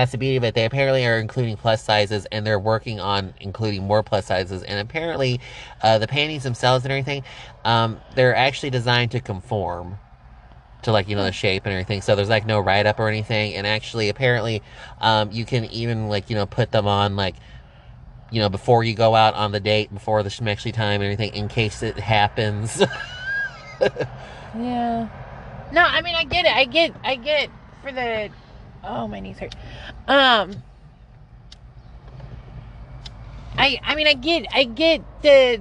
That's the beauty of it. They apparently are including plus sizes, and they're working on including more plus sizes. And apparently, uh, the panties themselves and everything, um, they're actually designed to conform to like you know the shape and everything. So there's like no write up or anything. And actually, apparently, um, you can even like you know put them on like you know before you go out on the date, before the schmexy time and everything, in case it happens. (laughs) Yeah. No, I mean I get it. I get I get for the Oh, my knees hurt. Um I I mean I get I get the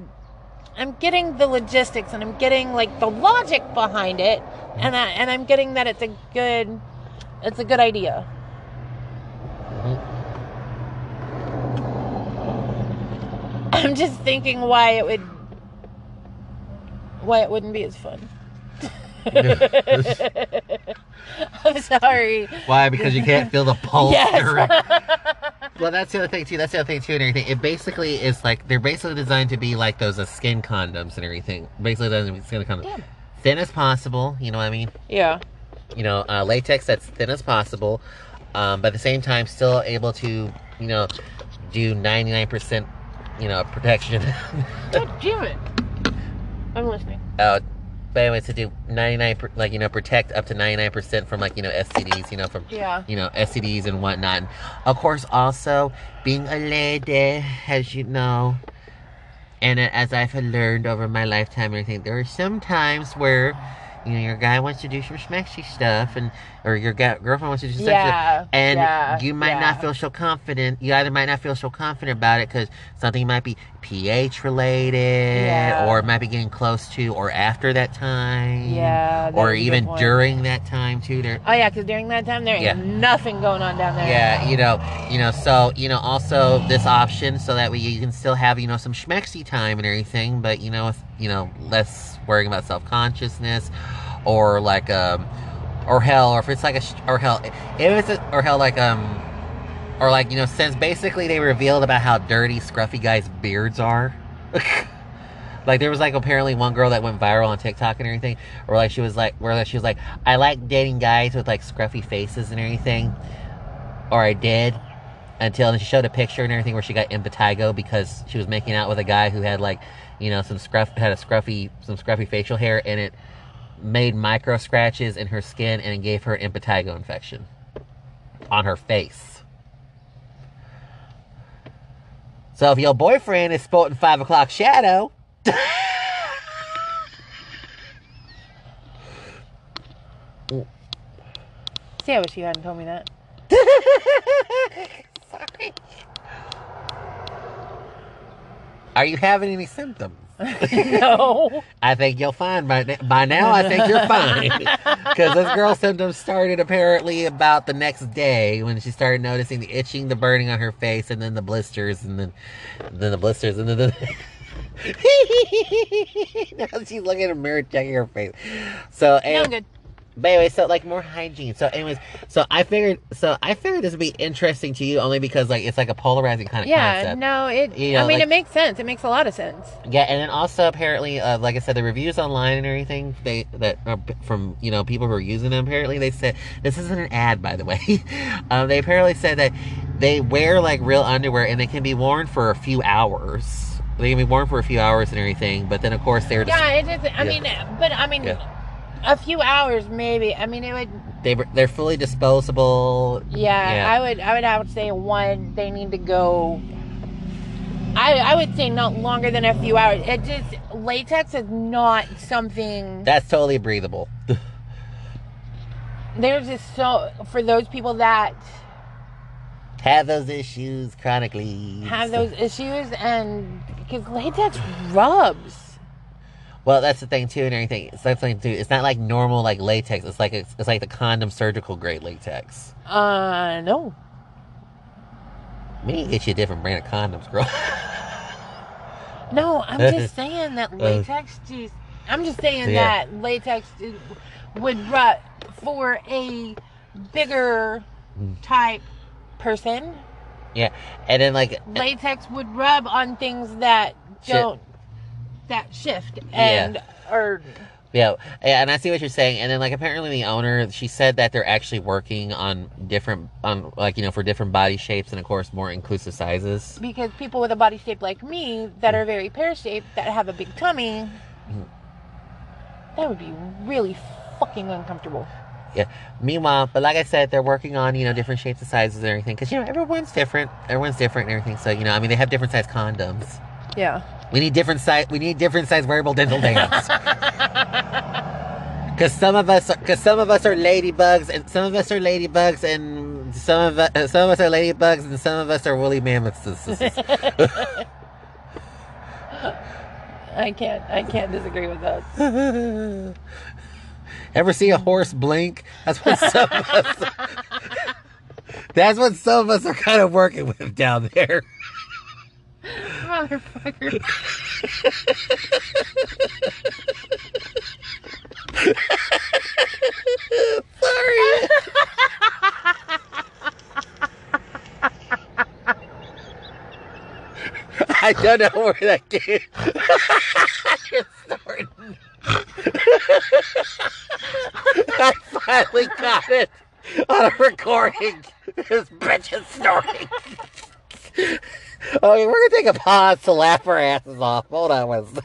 I'm getting the logistics and I'm getting like the logic behind it and I and I'm getting that it's a good it's a good idea. I'm just thinking why it would why it wouldn't be as fun. (laughs) I'm sorry. Why? Because you can't feel the (laughs) pulse. Yes. (laughs) well, that's the other thing too. That's the other thing too, and everything. It basically is like they're basically designed to be like those uh, skin condoms and everything. Basically, designed to be skin condoms, thin as possible. You know what I mean? Yeah. You know, uh, latex that's thin as possible, um, but at the same time still able to, you know, do ninety nine percent, you know, protection. God damn it. I'm listening. uh, but anyway, to do ninety nine, like you know, protect up to ninety nine percent from like you know STDs. You know, from Yeah. you know, STDs and whatnot. And of course, also being a lady, as you know, and uh, as I've learned over my lifetime and everything, there are some times where you know your guy wants to do some schmexy stuff, and or your girlfriend wants to do some Yeah, stuff, and yeah, you might yeah. not feel so confident. You either might not feel so confident about it because something might be pH related, or it might be getting close to or after that time, Yeah, or is a good even during that time too. There, Oh yeah, because during that time there ain't nothing going on down there. yeah, you know, you know, so you know, also this option so that we you can still have you know some schmexy time and everything, but you know, with, you know, less worrying about self consciousness or like um, or hell, or if it's like a or hell, if it's a, or hell like um, or like you know, since basically they revealed about how dirty scruffy guys' beards are. (laughs) Like there was like apparently one girl that went viral on TikTok and everything, or like she was like, where like, she was like, I like dating guys with like scruffy faces and everything, or I did, until she showed a picture and everything where she got impetigo because she was making out with a guy who had like, you know, some scruff had a scruffy some scruffy facial hair and it made micro scratches in her skin and it gave her an impetigo infection on her face. So if your boyfriend is sporting five o'clock shadow. (laughs) See, I wish you hadn't told me that. (laughs) (laughs) Sorry. Are you having any symptoms? (laughs) no. I think you'll find by, by now. I think you're fine (laughs) because this girl's symptoms started apparently about the next day when she started noticing the itching, the burning on her face, and then the blisters, and then then the blisters, and then the. (laughs) now she's looking in the mirror, checking her face. So No, and I'm good. But anyway, so like more hygiene. So anyways, so I figured, so I figured this would be interesting to you only because like it's like a polarizing kind of concept. Yeah, concept. no, it. You know, I mean, like- it makes sense. It makes a lot of sense. Yeah, and then also apparently, uh, like I said, the reviews online and everything they that are from you know people who are using them. Apparently, they said this isn't an ad, by the way. (laughs) um, they apparently said that they wear like real underwear and they can be worn for a few hours. They can be worn for a few hours and everything, but then of course they're just, Yeah, it is. I Yeah. mean, but I mean, Yeah. A few hours maybe. I mean, it would. they they're fully disposable. Yeah, Yeah. I would. I would have to say one. They need to go. I I would say not longer than a few hours. It just latex is not something. That's totally breathable. (laughs) There's just so for those people that Have those issues chronically. have those issues and because latex rubs. Well, that's the thing too, and everything. It's that thing too. It's not like normal like latex. It's like it's, it's like the condom surgical grade latex. Uh, no. We need to get you a different brand of condoms, girl. (laughs) No, I'm just (laughs) saying that latex just. I'm just saying Yeah. that latex would rub for a bigger Mm. type person. yeah, and then like Latex would rub on things that don't that shift and or yeah, yeah, and I see what you're saying. And then like apparently the owner, she said that they're actually working on different, on like you know for different body shapes and of course more inclusive sizes. because people with a body shape like me that are very pear shaped that have a big tummy, that would be really fucking uncomfortable. Yeah. Meanwhile, but like I said, they're working on you know different shapes and sizes and everything because you know everyone's different. Everyone's different and everything. So you know, I mean, they have different size condoms. Yeah. We need different size. We need different size wearable dental dams. (laughs) Because some of us, because some of us are ladybugs, and some of us are ladybugs, and some of us, uh, some of us are ladybugs, and some of us are woolly mammoths. (laughs) I can't I can't disagree with that. (laughs) Ever see a horse blink? That's what some of us. That's what some of us are kind of working with down there. Motherfucker. Sorry. I don't know where that came. You're snorting. I finally got it on a recording. This bitch is snorting. (laughs) Okay, we're gonna take a pause to laugh our asses off. Hold on one second.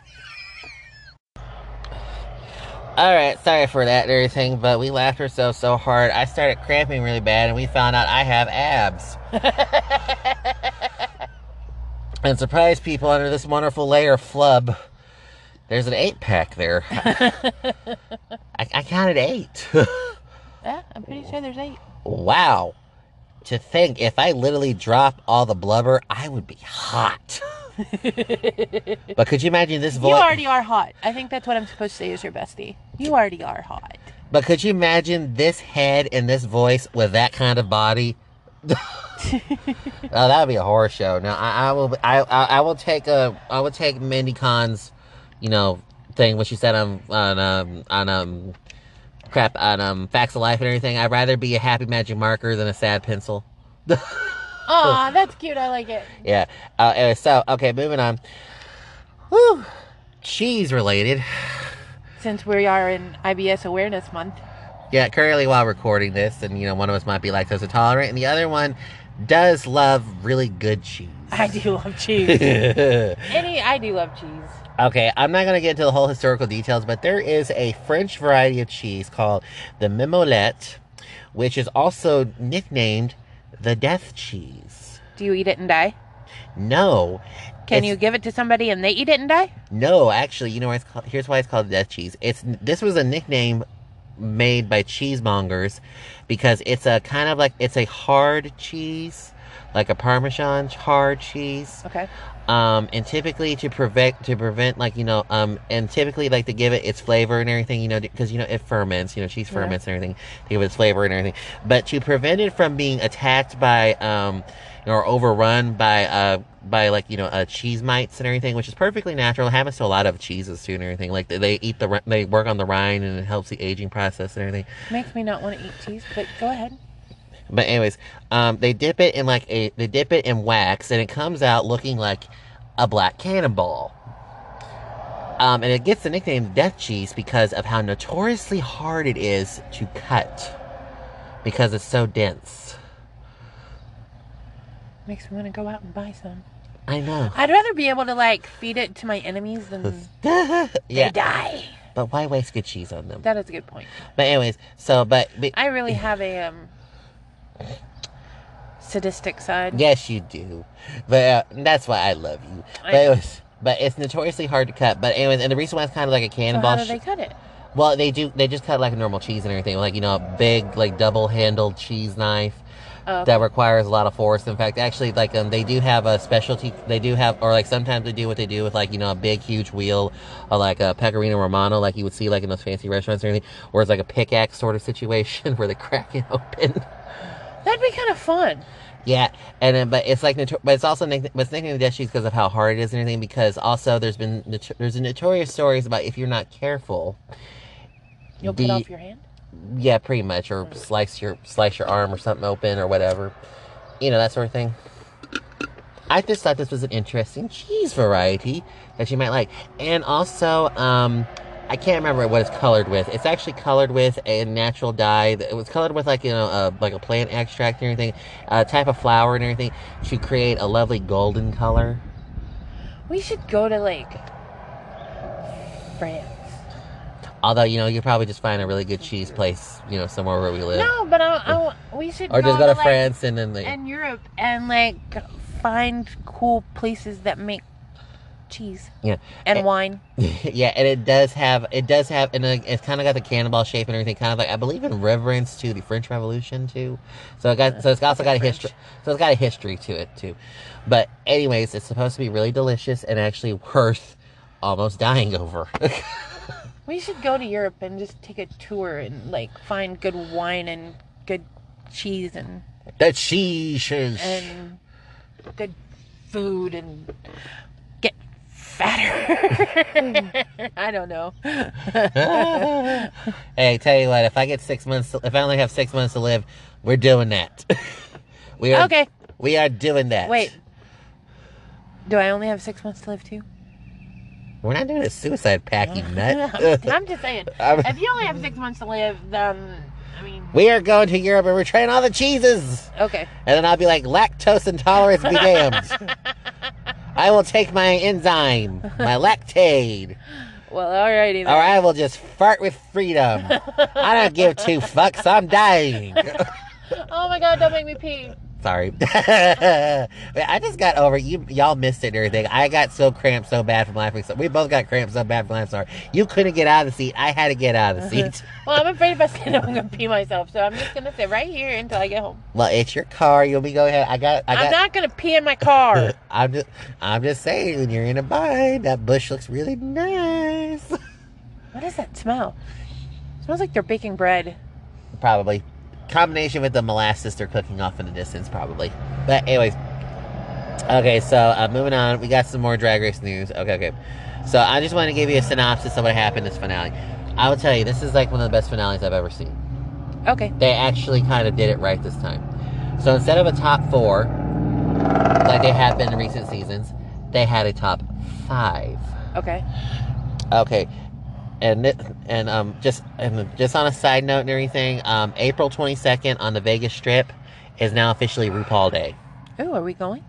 Alright, sorry for that and everything, but we laughed ourselves so hard. I started cramping really bad, and we found out I have abs. (laughs) and surprise people under this wonderful layer of flub. There's an eight pack there. (laughs) I, I counted eight. Yeah, I'm pretty sure there's eight. wow. To think if I literally drop all the blubber, I would be hot. (laughs) but could you imagine this voice? You already are hot. I think that's what I'm supposed to say is your bestie. You already are hot. But could you imagine this head and this voice with that kind of body? (laughs) oh, that would be a horror show. Now I, I will I, I I will take a I will take Mindy Cohn's, you know, thing what she said on on um on um crap on um Facts of Life and everything. I'd rather be a happy magic marker than a sad pencil. (laughs) Aw, that's cute. I like it. Yeah. Uh, anyway, so okay, moving on. Whew. Cheese related. Since we are in IBS Awareness Month. Yeah, currently while recording this, and you know, one of us might be lactose intolerant, and the other one does love really good cheese. (laughs) I do love cheese. (laughs) Any, I do love cheese. Okay, I'm not going to get into the whole historical details, but there is a French variety of cheese called the Mimolette, which is also nicknamed the death cheese. Do you eat it and die? No. Can it's- you give it to somebody and they eat it and die? No, actually, you know why it's called, here's why it's called death cheese. It's this was a nickname made by cheesemongers because it's a kind of like it's a hard cheese, like a parmesan hard cheese. Okay. Um, and typically to prevent to prevent like you know um and typically like to give it its flavor and everything you know because you know it ferments you know cheese Yeah. ferments and everything to give it its flavor and everything but to prevent it from being attacked by um or overrun by uh by like you know uh, cheese mites and everything which is perfectly natural it happens to a lot of cheeses too and everything like they eat the they work on the rind and it helps the aging process and everything Makes me not want to eat cheese, but go ahead. But anyways, um, they dip it in like a they dip it in wax, and it comes out looking like a black cannonball. Um, and it gets the nickname Death Cheese because of how notoriously hard it is to cut, because it's so dense. Makes me want to go out and buy some. I know. I'd rather be able to like feed it to my enemies than (laughs) yeah, they die. but why waste good cheese on them? That is a good point. But anyways, so but, but I really (laughs) have a um sadistic side. Yes, you do. But uh, that's why I love you. But it was, but it's notoriously hard to cut. But anyways, and the reason why it's kind of like a So cannonball. how do they cut it? well, they do. They just cut like a normal cheese and everything, like you know, a big like double-handled cheese knife Oh, that requires a lot of force. In fact, actually, like um, they do have a specialty. They do have, or like sometimes they do what they do with like you know a big huge wheel, or like a pecorino romano, like you would see like in those fancy restaurants or anything, or it's like a pickaxe sort of situation (laughs) where they crack it open. That'd be kind of fun. Yeah, and then but it's like but it's also but it's nicknamed death cheese because of how hard it is and everything. Because also there's been there's a notorious stories about if you're not careful, You'll the- cut off your hand. yeah, pretty much, or slice your slice your arm or something open or whatever, you know that sort of thing. I just thought this was an interesting cheese variety that you might like, and also um. I can't remember what it's colored with. It's actually colored with a natural dye. It was colored with like you know, uh, like a plant extract and everything, a type of flower and everything to create a lovely golden color. We should go to like France. Although you know, you probably just find a really good cheese place, you know, somewhere where we live, No, but I, I, we should or just go to like, France and then like, and Europe and like find cool places that make cheese yeah. and Eh, wine. (laughs) yeah, and it does have it does have and uh, it's kind of got the cannonball shape and everything, kind of like I believe in reverence to the French Revolution too. So it got so it's also got a French. history. So it's got a history to it too. But anyways, it's supposed to be really delicious and actually worth almost dying over. (laughs) We should go to Europe and just take a tour and like find good wine and good cheese and the cheese and good food and fatter. (laughs) I don't know. (laughs) hey, tell you what, if I get six months, to, if I only have six months to live, we're doing that. (laughs) we are Okay, We are doing that. wait. Do I only have six months to live too? we're not doing a suicide pact, you nut. I'm just saying. If you only have six months to live, then I mean, we are going to Europe and we're trying all the cheeses. okay. And then I'll be like, lactose intolerance be damned. I will take my enzyme, my (laughs) lactate, Well, alrighty then. or I will just fart with freedom. I don't give two fucks. I'm dying. (laughs) Oh my god, don't make me pee. Sorry. (laughs) I just got over you. Y'all missed it and everything. I got so cramped so bad from laughing. So we both got cramped so bad from laughing. Sorry. You couldn't get out of the seat. I had to get out of the uh-huh. seat. (laughs) Well, I'm afraid if I stand up, I'm gonna pee myself. So I'm just gonna sit right here until I get home. well, it's your car. You'll be go ahead. I got. I got. I'm not gonna pee in my car. (laughs) I'm just. I'm just saying. When you're in a bind, that bush looks really nice. what does that smell? It smells like they're baking bread. probably combination with the molasses they're cooking off in the distance probably. But anyways. Okay so uh, moving on. We got some more drag race news. Okay okay. So i just want to give you a synopsis of what happened this finale. I will tell you this is like one of the best finales i've ever seen. Okay. they actually kind of did it right this time. So instead of a top four like they have been in recent seasons they had a top five. Okay. Okay. And and um just and just on a side note and everything, um April 22nd on the Vegas Strip is now officially RuPaul Day. Oh, are we going?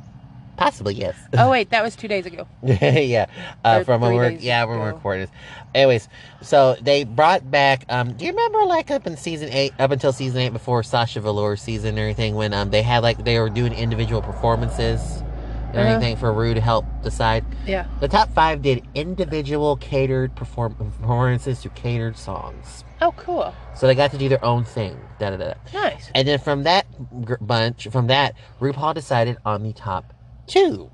Possibly yes. (laughs) Oh wait, that was two days ago. (laughs) yeah. Uh, from when we're yeah when we're recording. Anyways, so they brought back. Um, do you remember like up in season eight, up until season eight, before Sasha Velour season and everything, when um they had like they were doing individual performances and Uh-huh. everything for Ru to help decide. Yeah. The top five did individual catered perform- performances to catered songs. Oh, cool. So they got to do their own thing. Da da da. Nice. And then from that gr- bunch, from that, RuPaul decided on the top two.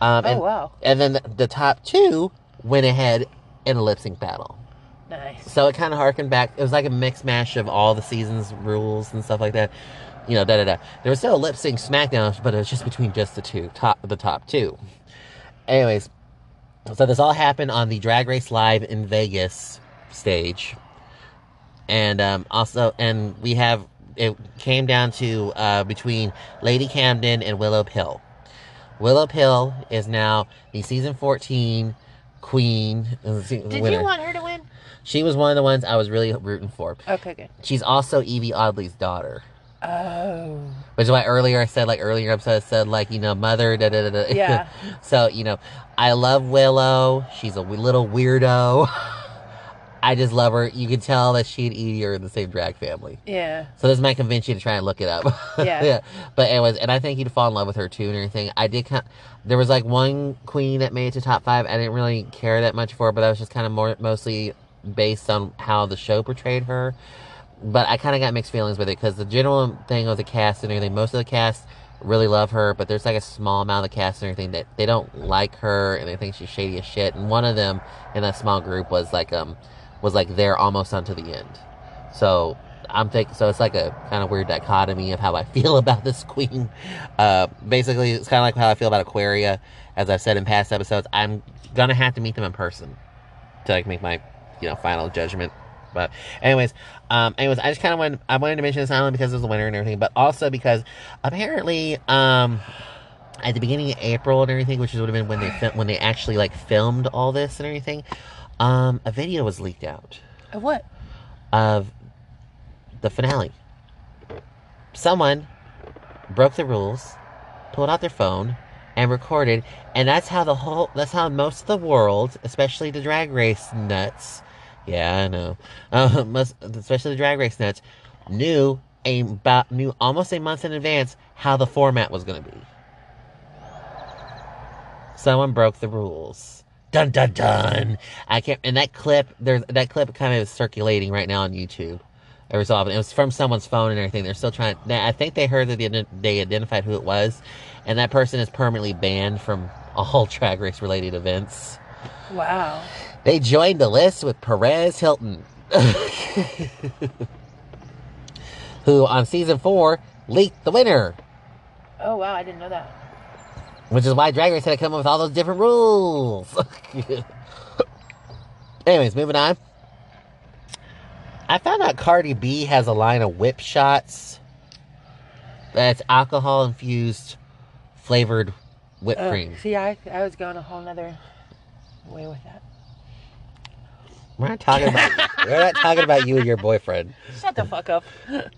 Um, Oh and, wow. and then the, the top two went ahead in a lip sync battle. Nice. So it kind of harkened back. It was like a mix mash of all the seasons rules and stuff like that. You know, da da da. There was still a lip sync SmackDown, but it was just between just the two top, the top two. Anyways, so this all happened on the Drag Race Live in Vegas stage, and um, also, and we have it came down to uh, between Lady Camden and Willow Pill. Willow Pill is now the season fourteen queen. Did winner. you want her to win? She was one of the ones I was really rooting for. Okay, good. She's also Yvie Oddly's daughter. Oh. Which is why earlier I said, like, earlier episode I said, like, you know, mother, da da da da. Yeah. (laughs) so, you know, I love Willow. She's a little weirdo. (laughs) I just love her. You can tell that she and Yvie are in the same drag family. Yeah. So this might convince you to try and look it up. (laughs) Yeah. yeah. But anyways, and I think you'd fall in love with her too and everything. I did kind there was like one queen that made it to top five. I didn't really care that much for, but that was just kind of more mostly based on how the show portrayed her. But I kind of got mixed feelings with it because the general thing of the cast and everything, most of the cast really love her, but there's like a small amount of the cast and everything that they don't like her and they think she's shady as shit. And one of them in that small group was like um was like there almost unto the end. So I'm thinking, so it's like a kind of weird dichotomy of how I (laughs) feel about this queen. Uh, basically, it's kind of like how I feel about Aquaria. As I've said in past episodes, I'm gonna have to meet them in person to like make my, you know, final judgment. But anyways, um, anyways, I just kind of wanted I wanted to mention this island because it was the winter and everything, but also because apparently, um, at the beginning of April and everything, which would have been when they fil- when they actually like filmed all this and everything, um, a video was leaked out Of What? of the finale. Someone broke the rules, pulled out their phone, and recorded, and that's how the whole that's how most of the world, especially the drag race nuts, yeah, I know, (laughs) uh, especially the drag race nuts, knew a, about knew almost a month in advance how the format was going to be. Someone broke the rules. Dun dun dun. I can't. And that clip, there's that clip kind of is circulating right now on YouTube. Every so often, it was from someone's phone and everything. They're still trying. I think they heard that they identified who it was, and that person is permanently banned from (laughs) all drag race related events. Wow. They joined the list with Perez Hilton, (laughs) who on season four leaked the winner. Oh wow, I didn't know that. Which is why Drag Race had to come up with all those different rules. (laughs) Anyways, moving on. I found out Cardi B has a line of whip shots that's alcohol infused flavored whipped Uh, cream. see, I I was going a whole nother way with that. We're not talking about (laughs) we're not talking about you and your boyfriend Shut the fuck up.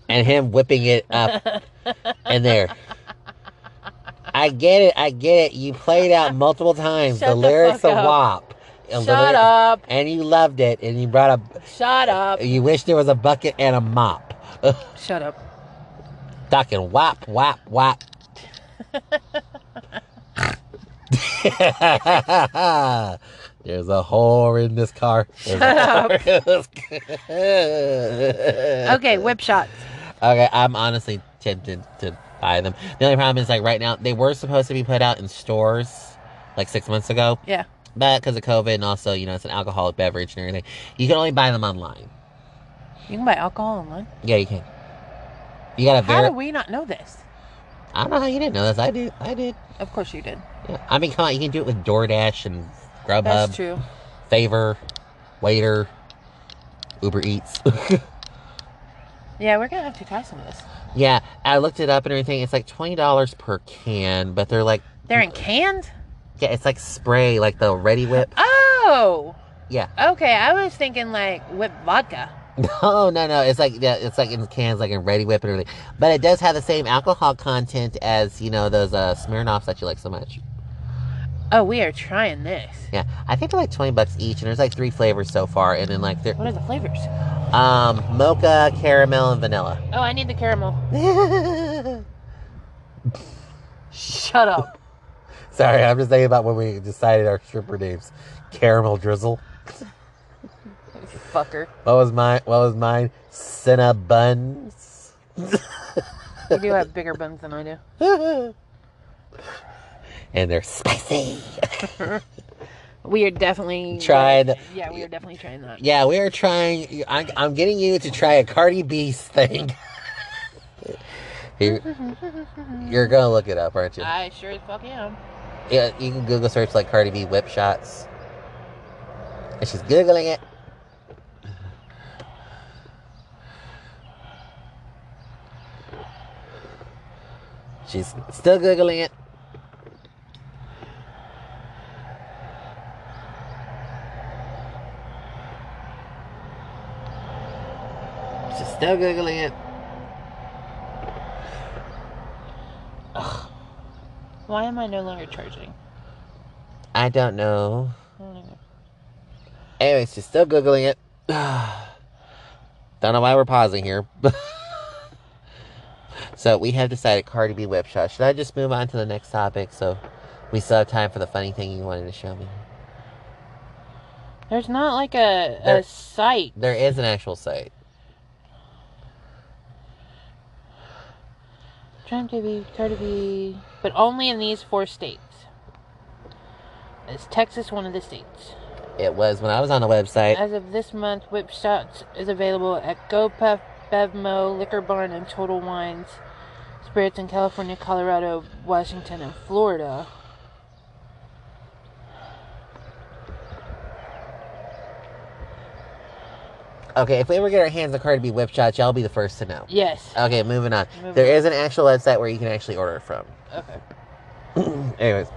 and him whipping it up in there. I get it, I get it. You played out multiple times Shut the the lyrics fuck of up. WAP. And the Shut up. And you loved it, and you brought up. Shut up. You wish there was a bucket and a mop. (laughs) Shut up. talking whop, whop, whop. There's a whore in this car. There's a whore in this car. Okay, whip shots. Okay, I'm honestly tempted to buy them. The only problem is, like, right now, they were supposed to be put out in stores like six months ago, Yeah. but because of COVID and also, you know, it's an alcoholic beverage and everything, you can only buy them online. You can buy alcohol online. Yeah, you can. You gotta How ver- do we not know this? I don't know how you didn't know this. I did. I did. Of course you did. Yeah. I mean, come on, you can do it with DoorDash and Grubhub, That's true. Favor, Waitr, Uber Eats. (laughs) Yeah, we're gonna have to try some of this. yeah, I looked it up and everything. It's like twenty dollars per can, but they're like, They're in cans. yeah, it's like spray, like the Reddi-wip. Oh. Yeah. Okay, I was thinking like whip vodka. (laughs) No, no, no. It's like yeah, it's like in cans, like in Reddi-wip and everything. But it does have the same alcohol content as you know those uh, Smirnoffs that you like so much. Oh, we are trying this. Yeah, I think they're like twenty bucks each, and there's like three flavors so far, and then like they're What are the flavors? um mocha, caramel, and vanilla. Oh, I need the caramel. (laughs) Shut up. (laughs) Sorry, I'm just thinking about when we decided our stripper names. Caramel drizzle. (laughs) Fucker. What was mine? What was mine? Cinnabuns. You do have bigger buns than I do. And they're spicy. (laughs) We are definitely (laughs) Tried. Yeah, we are definitely trying that. Yeah, we are trying. I, I'm getting you to try a Cardi B thing. (laughs) you, you're gonna look it up, aren't you? I sure as fuck am. Yeah, you can Google search like Cardi B whip shots. And she's googling it. She's still googling it. She's still googling it. Why am I no longer charging? I don't know. I don't know. Anyways, she's still googling it. (sighs) Don't know why we're pausing here. (laughs) so we have decided Cardi B whip shot. Should I just move on to the next topic so we still have time for the funny thing you wanted to show me? There's not like a, There- a site. There is an actual site. Trying to be, Cardi B, but only in these four states. Is Texas one of the states? It was when I was on the website. As of this month, Whip Shots is available at GoPuff, Bevmo, Liquor Barn, and Total Wines. Spirits in California, Colorado, Washington, and Florida. Okay, if we ever get our hands on Cardi B whip shots, y'all be the first to know. Yes. Okay, moving on. Moving There on. is an actual website where you can actually order it from. Okay. (clears throat) Anyways,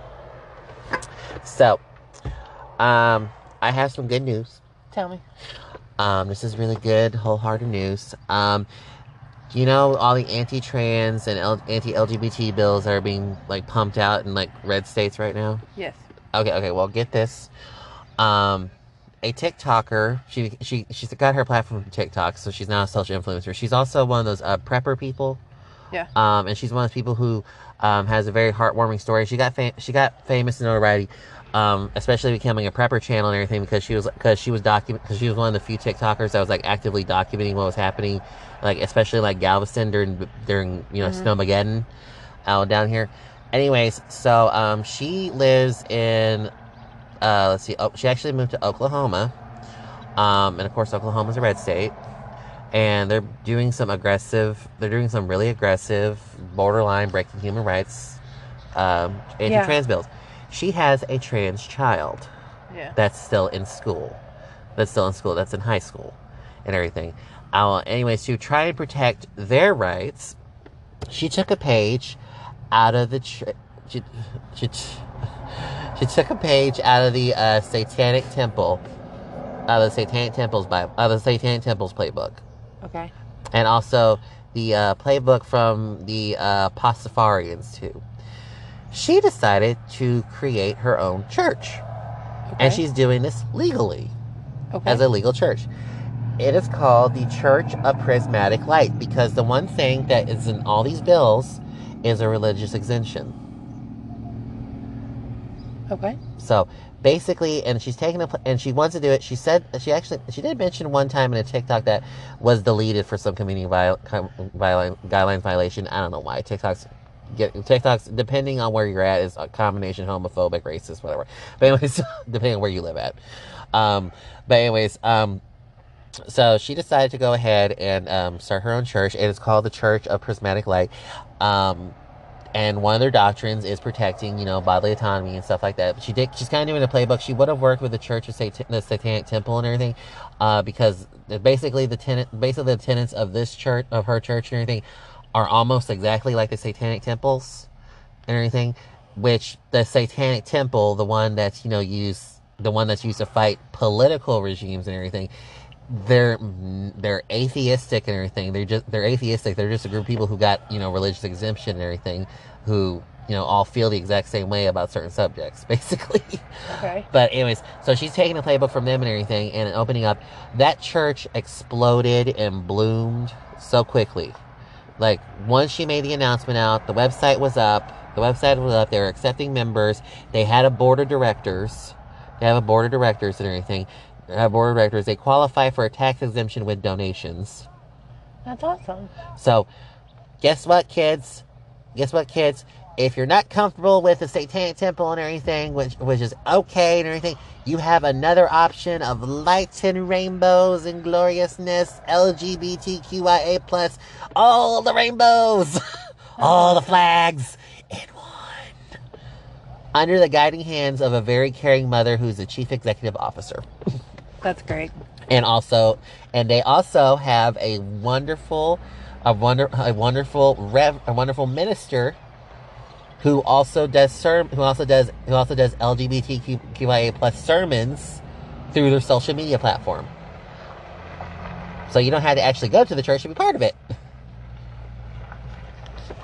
so um, I have some good news. Tell me. Um, this is really good, wholehearted news. Um, you know all the anti-trans and L- anti-LGBT bills that are being like pumped out in like red states right now. Yes. Okay, okay. Well, get this. Um, a TikToker. She she she's got her platform from TikTok, so she's now a social influencer. She's also one of those uh, prepper people. Yeah. Um, and she's one of those people who um, has a very heartwarming story. She got fam- she got famous and notoriety, um, especially becoming a prepper channel and everything because she was because she was document because she was one of the few TikTokers that was like actively documenting what was happening, like especially like Galveston during during you know Snowmageddon out down here. Anyways, so um, she lives in uh, let's see, oh, she actually moved to Oklahoma, um, and of course Oklahoma's a red state and they're doing some aggressive they're doing some really aggressive borderline breaking human rights um, anti-trans bills. She has a trans child Yeah. that's still in school that's still in school that's in high school and everything. Uh, anyways to try and protect their rights she took a page out of the tr- she, she, she took a page out of the uh, satanic temple out of the satanic temples bible out of the satanic temples playbook Okay. and also the uh, playbook from the uh, Pastafarians too. She decided to create her own church, Okay. and she's doing this legally okay. as a legal church. it is called the Church of Prismatic Light because the one thing that is in all these bills is a religious exemption. Okay. So basically, and she's taking a and she wants to do it. She said she actually she did mention one time in a TikTok that was deleted for some community viol- viol- guidelines violation. I don't know why TikToks get TikToks depending on where you're at is a combination homophobic, racist, whatever. But anyways, (laughs) depending on where you live at. Um, but anyways, um, so she decided to go ahead and um, start her own church. It is called the Church of Prismatic Light. Um, and one of their doctrines is protecting, you know, bodily autonomy and stuff like that. But She did. She's kind of doing a playbook. She would have worked with the Church of Satan, the Satanic Temple and everything, uh, because basically the tenant, basically the tenants of this church, of her church and everything, are almost exactly like the Satanic temples and everything. Which the Satanic Temple, the one that's you know used, the one that's used to fight political regimes and everything, they're they're atheistic and everything. They're just they're atheistic. They're just a group of people who got you know religious exemption and everything, who you know all feel the exact same way about certain subjects, (laughs) basically. Okay. But anyways, so she's taking a playbook from them and everything, and opening up. That church exploded and bloomed so quickly. Like once she made the announcement out, the website was up. The website was up. They were accepting members. They had a board of directors. They have a board of directors and everything. A board of directors. They qualify for a tax exemption with donations. That's awesome. So, guess what, kids? Guess what, kids? If you're not comfortable with the Satanic Temple and everything, which which is okay and everything, you have another option of lights and rainbows and gloriousness, LGBTQIA plus, all the rainbows, (laughs) all the flags in one, under the guiding hands of a very caring mother who's the chief executive officer (laughs) That's great. and also and they also have a wonderful a wonder a wonderful rev a wonderful minister who also does serm who also does who also does LGBTQIA plus sermons through their social media platform. So you don't have to actually go to the church to be part of it.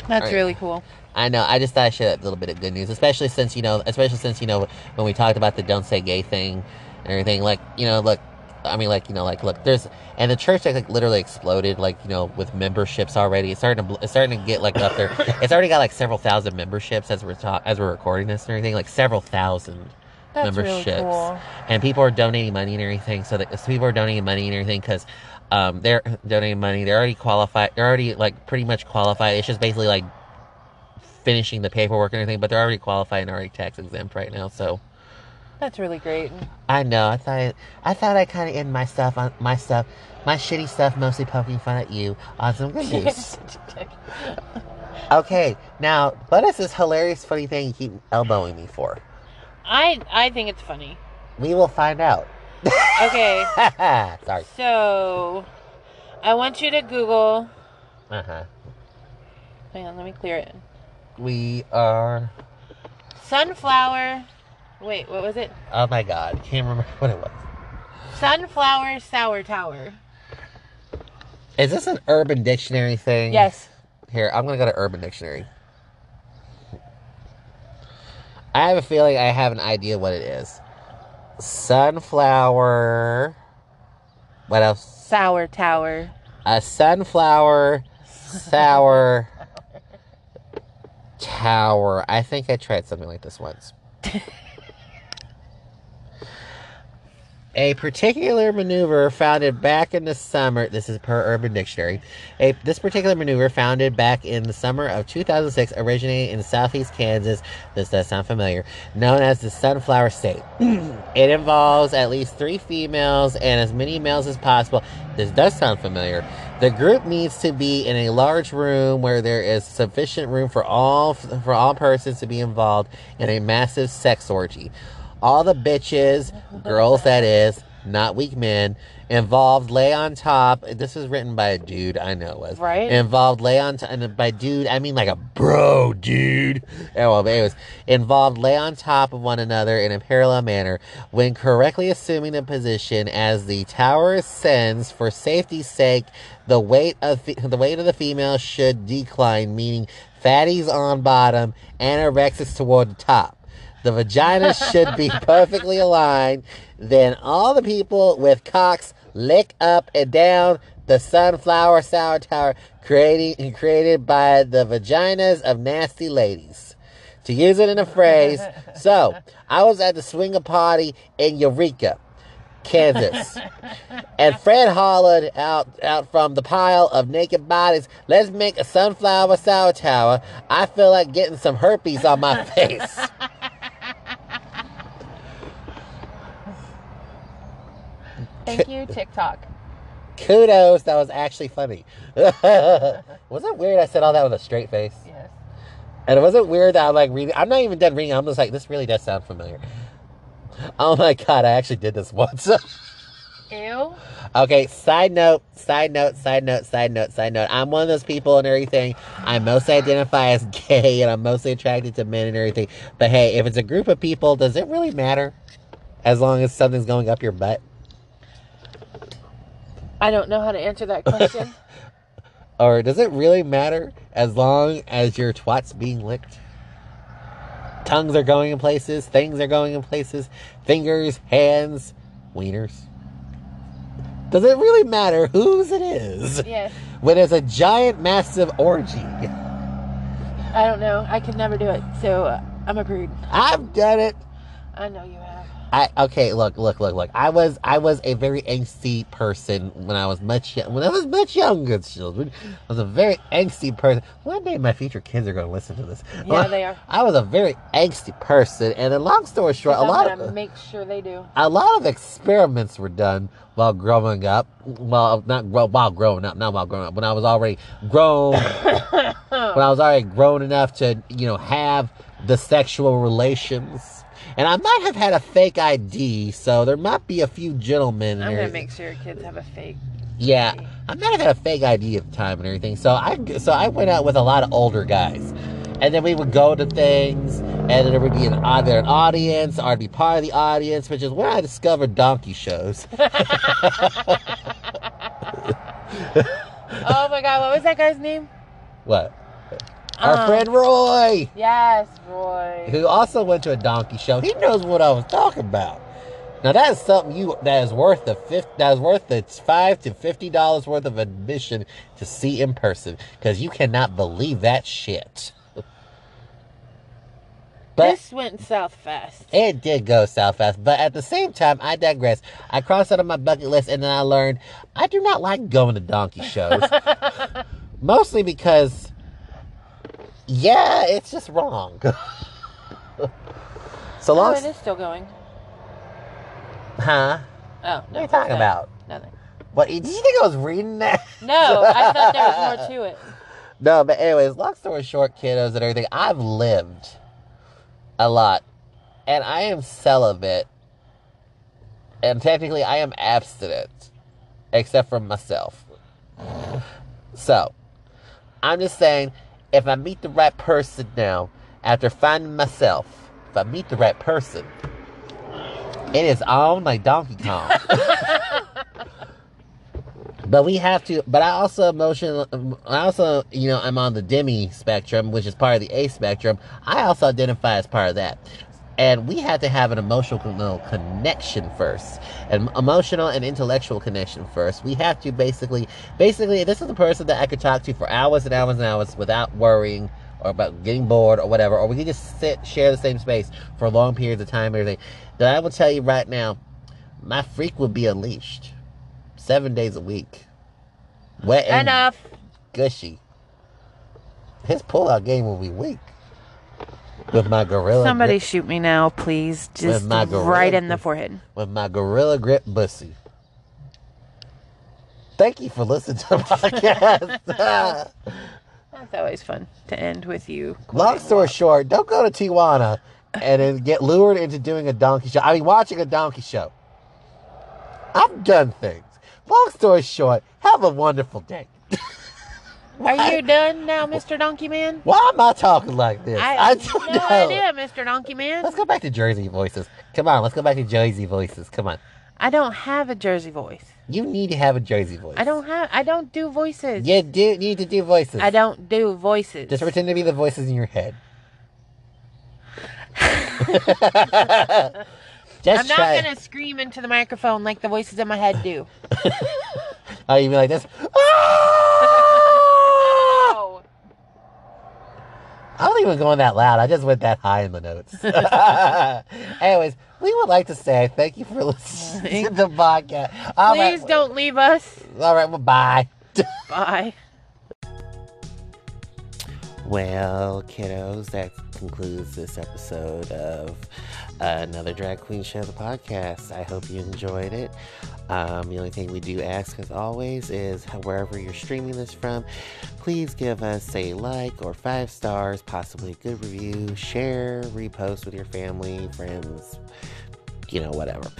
That's Alright. really cool. I know. I just thought I'd share that little bit of good news, especially since you know, especially since you know when we talked about the "don't say gay" thing everything. Like you know, look, I mean, like you know, like look, there's and the church like literally exploded, like you know, with memberships already. It's starting to it's starting to get like up there. (laughs) It's already got like several thousand memberships as we're ta- as we're recording this and everything, like several thousand That's really memberships. cool. And people are donating money and everything. So that so people are donating money and everything because. Um, they're donating money. They're already qualified. They're already like pretty much qualified. It's just basically like finishing the paperwork and everything, but they're already qualified and already tax exempt right now. So That's really great. I know. I thought I, I thought I kind of end my stuff on my stuff, my shitty stuff, mostly poking fun at you on some (laughs) (laughs) okay, now what is this hilarious, funny thing you keep elbowing me for? I I think it's funny. We will find out. Okay, (laughs) Sorry. so I want you to Google. Uh huh. Hang on, let me clear it. We are. Sunflower. Wait, what was it? Oh my god, can't remember (laughs) what it was. Sunflower sour tower. Is this an Urban Dictionary thing? Yes. Here, I'm gonna go to Urban Dictionary. I have a feeling I have an idea what it is. Sunflower. What else? Sour tower. A sunflower sour (laughs) tower. I think I tried something like this once. (laughs) A particular maneuver founded back in the summer. This is per Urban Dictionary. A this particular maneuver founded back in the summer of 2006, originating in southeast Kansas. This does sound familiar. Known as the Sunflower State. (clears throat) it involves at least three females and as many males as possible. This does sound familiar. The group needs to be in a large room where there is sufficient room for all for all persons to be involved in a massive sex orgy all the bitches, girls that is, not weak men, involved lay on top. This is written by a dude, I know it was. Right. Involved lay on top, and by dude, I mean like a bro dude. Yeah, well, but anyways, involved lay on top of one another in a parallel manner when correctly assuming the position as the tower ascends for safety's sake. The weight of fe- the weight of the female should decline, meaning fatties on bottom, anorexics toward the top. The vagina should be (laughs) perfectly aligned. Then all the people with cocks lick up and down the sunflower sour tower creating, created by the vaginas of nasty ladies. To use it in a phrase, (laughs) so I was at the swinger party in Eureka, Kansas. And Fred hollered out, out from the pile of naked bodies, let's make a sunflower sour tower. I feel like getting some herpes on my (laughs) face. Thank you, TikTok. Kudos, that was actually funny. (laughs) was it weird I said all that with a straight face? Yes. And it wasn't weird that I'm like reading. I'm not even done reading. I'm just like, this really does sound familiar. Oh my god, I actually did this (laughs) once. Ew. okay, side note, side note, side note, side note, side note. I'm one of those people and everything. I mostly identify as gay and I'm mostly attracted to men and everything. But hey, if it's a group of people, does it really matter? As long as something's going up your butt? I don't know how to answer that question. (laughs) Or does it really matter as long as your twat's being licked? Tongues are going in places, things are going in places, fingers, hands, wieners. Does it really matter whose it is yes. when it's a giant, massive orgy? I don't know. I could never do it. So uh, I'm a prude. I've done it. I know you have. I okay, look, look, look, look. I was I was a very angsty person when I was much when I was much younger. Children, I was a very angsty person. One day, my future kids are going to listen to this. Yeah, they are. I was a very angsty person, and then, long story short, a lot of make sure they do. a lot of experiments were done while growing up. Well, not grow, while growing up, not while growing up. When I was already grown, (coughs) when I was already grown enough to, you know, have the sexual relations. And I might have had a fake ID, so there might be a few gentlemen. I'm gonna make sure your kids have a fake. Yeah, I might have had a fake ID at the time and everything. So I so I went out with a lot of older guys, and then we would go to things, and then there would be an either an audience or I'd be part of the audience, which is where I discovered donkey shows. (laughs) (laughs) Oh my god, what was that guy's name? what? Our Um, friend Roy, Yes, Roy. who also went to a donkey show, he knows what I was talking about. Now that is something you that is worth the fifth that is worth the five to fifty dollars worth of admission to see in person because you cannot believe that shit. (laughs) But this went south fast. it did go south fast. But at the same time, I digress. I crossed out on my bucket list, and then I learned I do not like going to donkey shows. (laughs) Mostly because, yeah, it's just wrong. (laughs) so Oh, long, it is still going. huh? Oh, no. What are you talking that? about? Nothing. What? Did you think I was reading that? No, I thought there was more (laughs) to it. No, but anyways, long story short, kiddos and everything, I've lived a lot. And I am celibate. And technically I am abstinent. Except for myself. So, I'm just saying, if I meet the right person now, after finding myself, if I meet the right person, it is on like Donkey Kong. (laughs) But we have to. But I also emotional. I also, you know, I'm on the demi spectrum, which is part of the A spectrum. I also identify as part of that, and we have to have an emotional connection first, an emotional and intellectual connection first. We have to basically, basically, this is the person that I could talk to for hours and hours and hours without worrying or about getting bored or whatever, or we can just sit, share the same space for long periods of time, and everything. That I will tell you right now, my freak would be unleashed seven days a week. Wet and Enough. gushy. His pullout game will be weak. With my gorilla Somebody grip, shoot me now, please. Just right in the forehead. with my gorilla grip bussy. Thank you for listening to the podcast. (laughs) That's always fun to end with you. Long story short, don't go to Tijuana and then get lured into doing a donkey show. I mean, watching a donkey show. I've done things. Long story short, have a wonderful day. (laughs) Are you done now, Mr. Donkey Man? Why am I talking like this? I, have don't no know. idea, Mr. Donkey Man. Let's go back to Jersey voices. Come on, let's go back to Jersey voices. Come on. I don't have a Jersey voice. You need to have a Jersey voice. I don't have. I don't do voices. You do need to do voices. I don't do voices. Just pretend to be the voices in your head. (laughs) Just I'm not try. gonna scream into the microphone like the voices in my head do. Oh, you mean like this? (laughs) Ah! Oh. I don't even going that loud. I just went that high in the notes. (laughs) Anyways, we would like to say thank you for listening to the podcast. All right. Please don't leave us. All right. Well, bye. (laughs) Bye. Well, kiddos, that concludes this episode of another Drag Queen Show, the podcast. I hope you enjoyed it. Um, the only thing we do ask, as always, is wherever you're streaming this from, please give us a like or five stars, possibly a good review, share, repost with your family, friends, you know, whatever.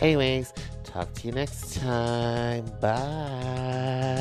Anyways, talk to you next time. Bye.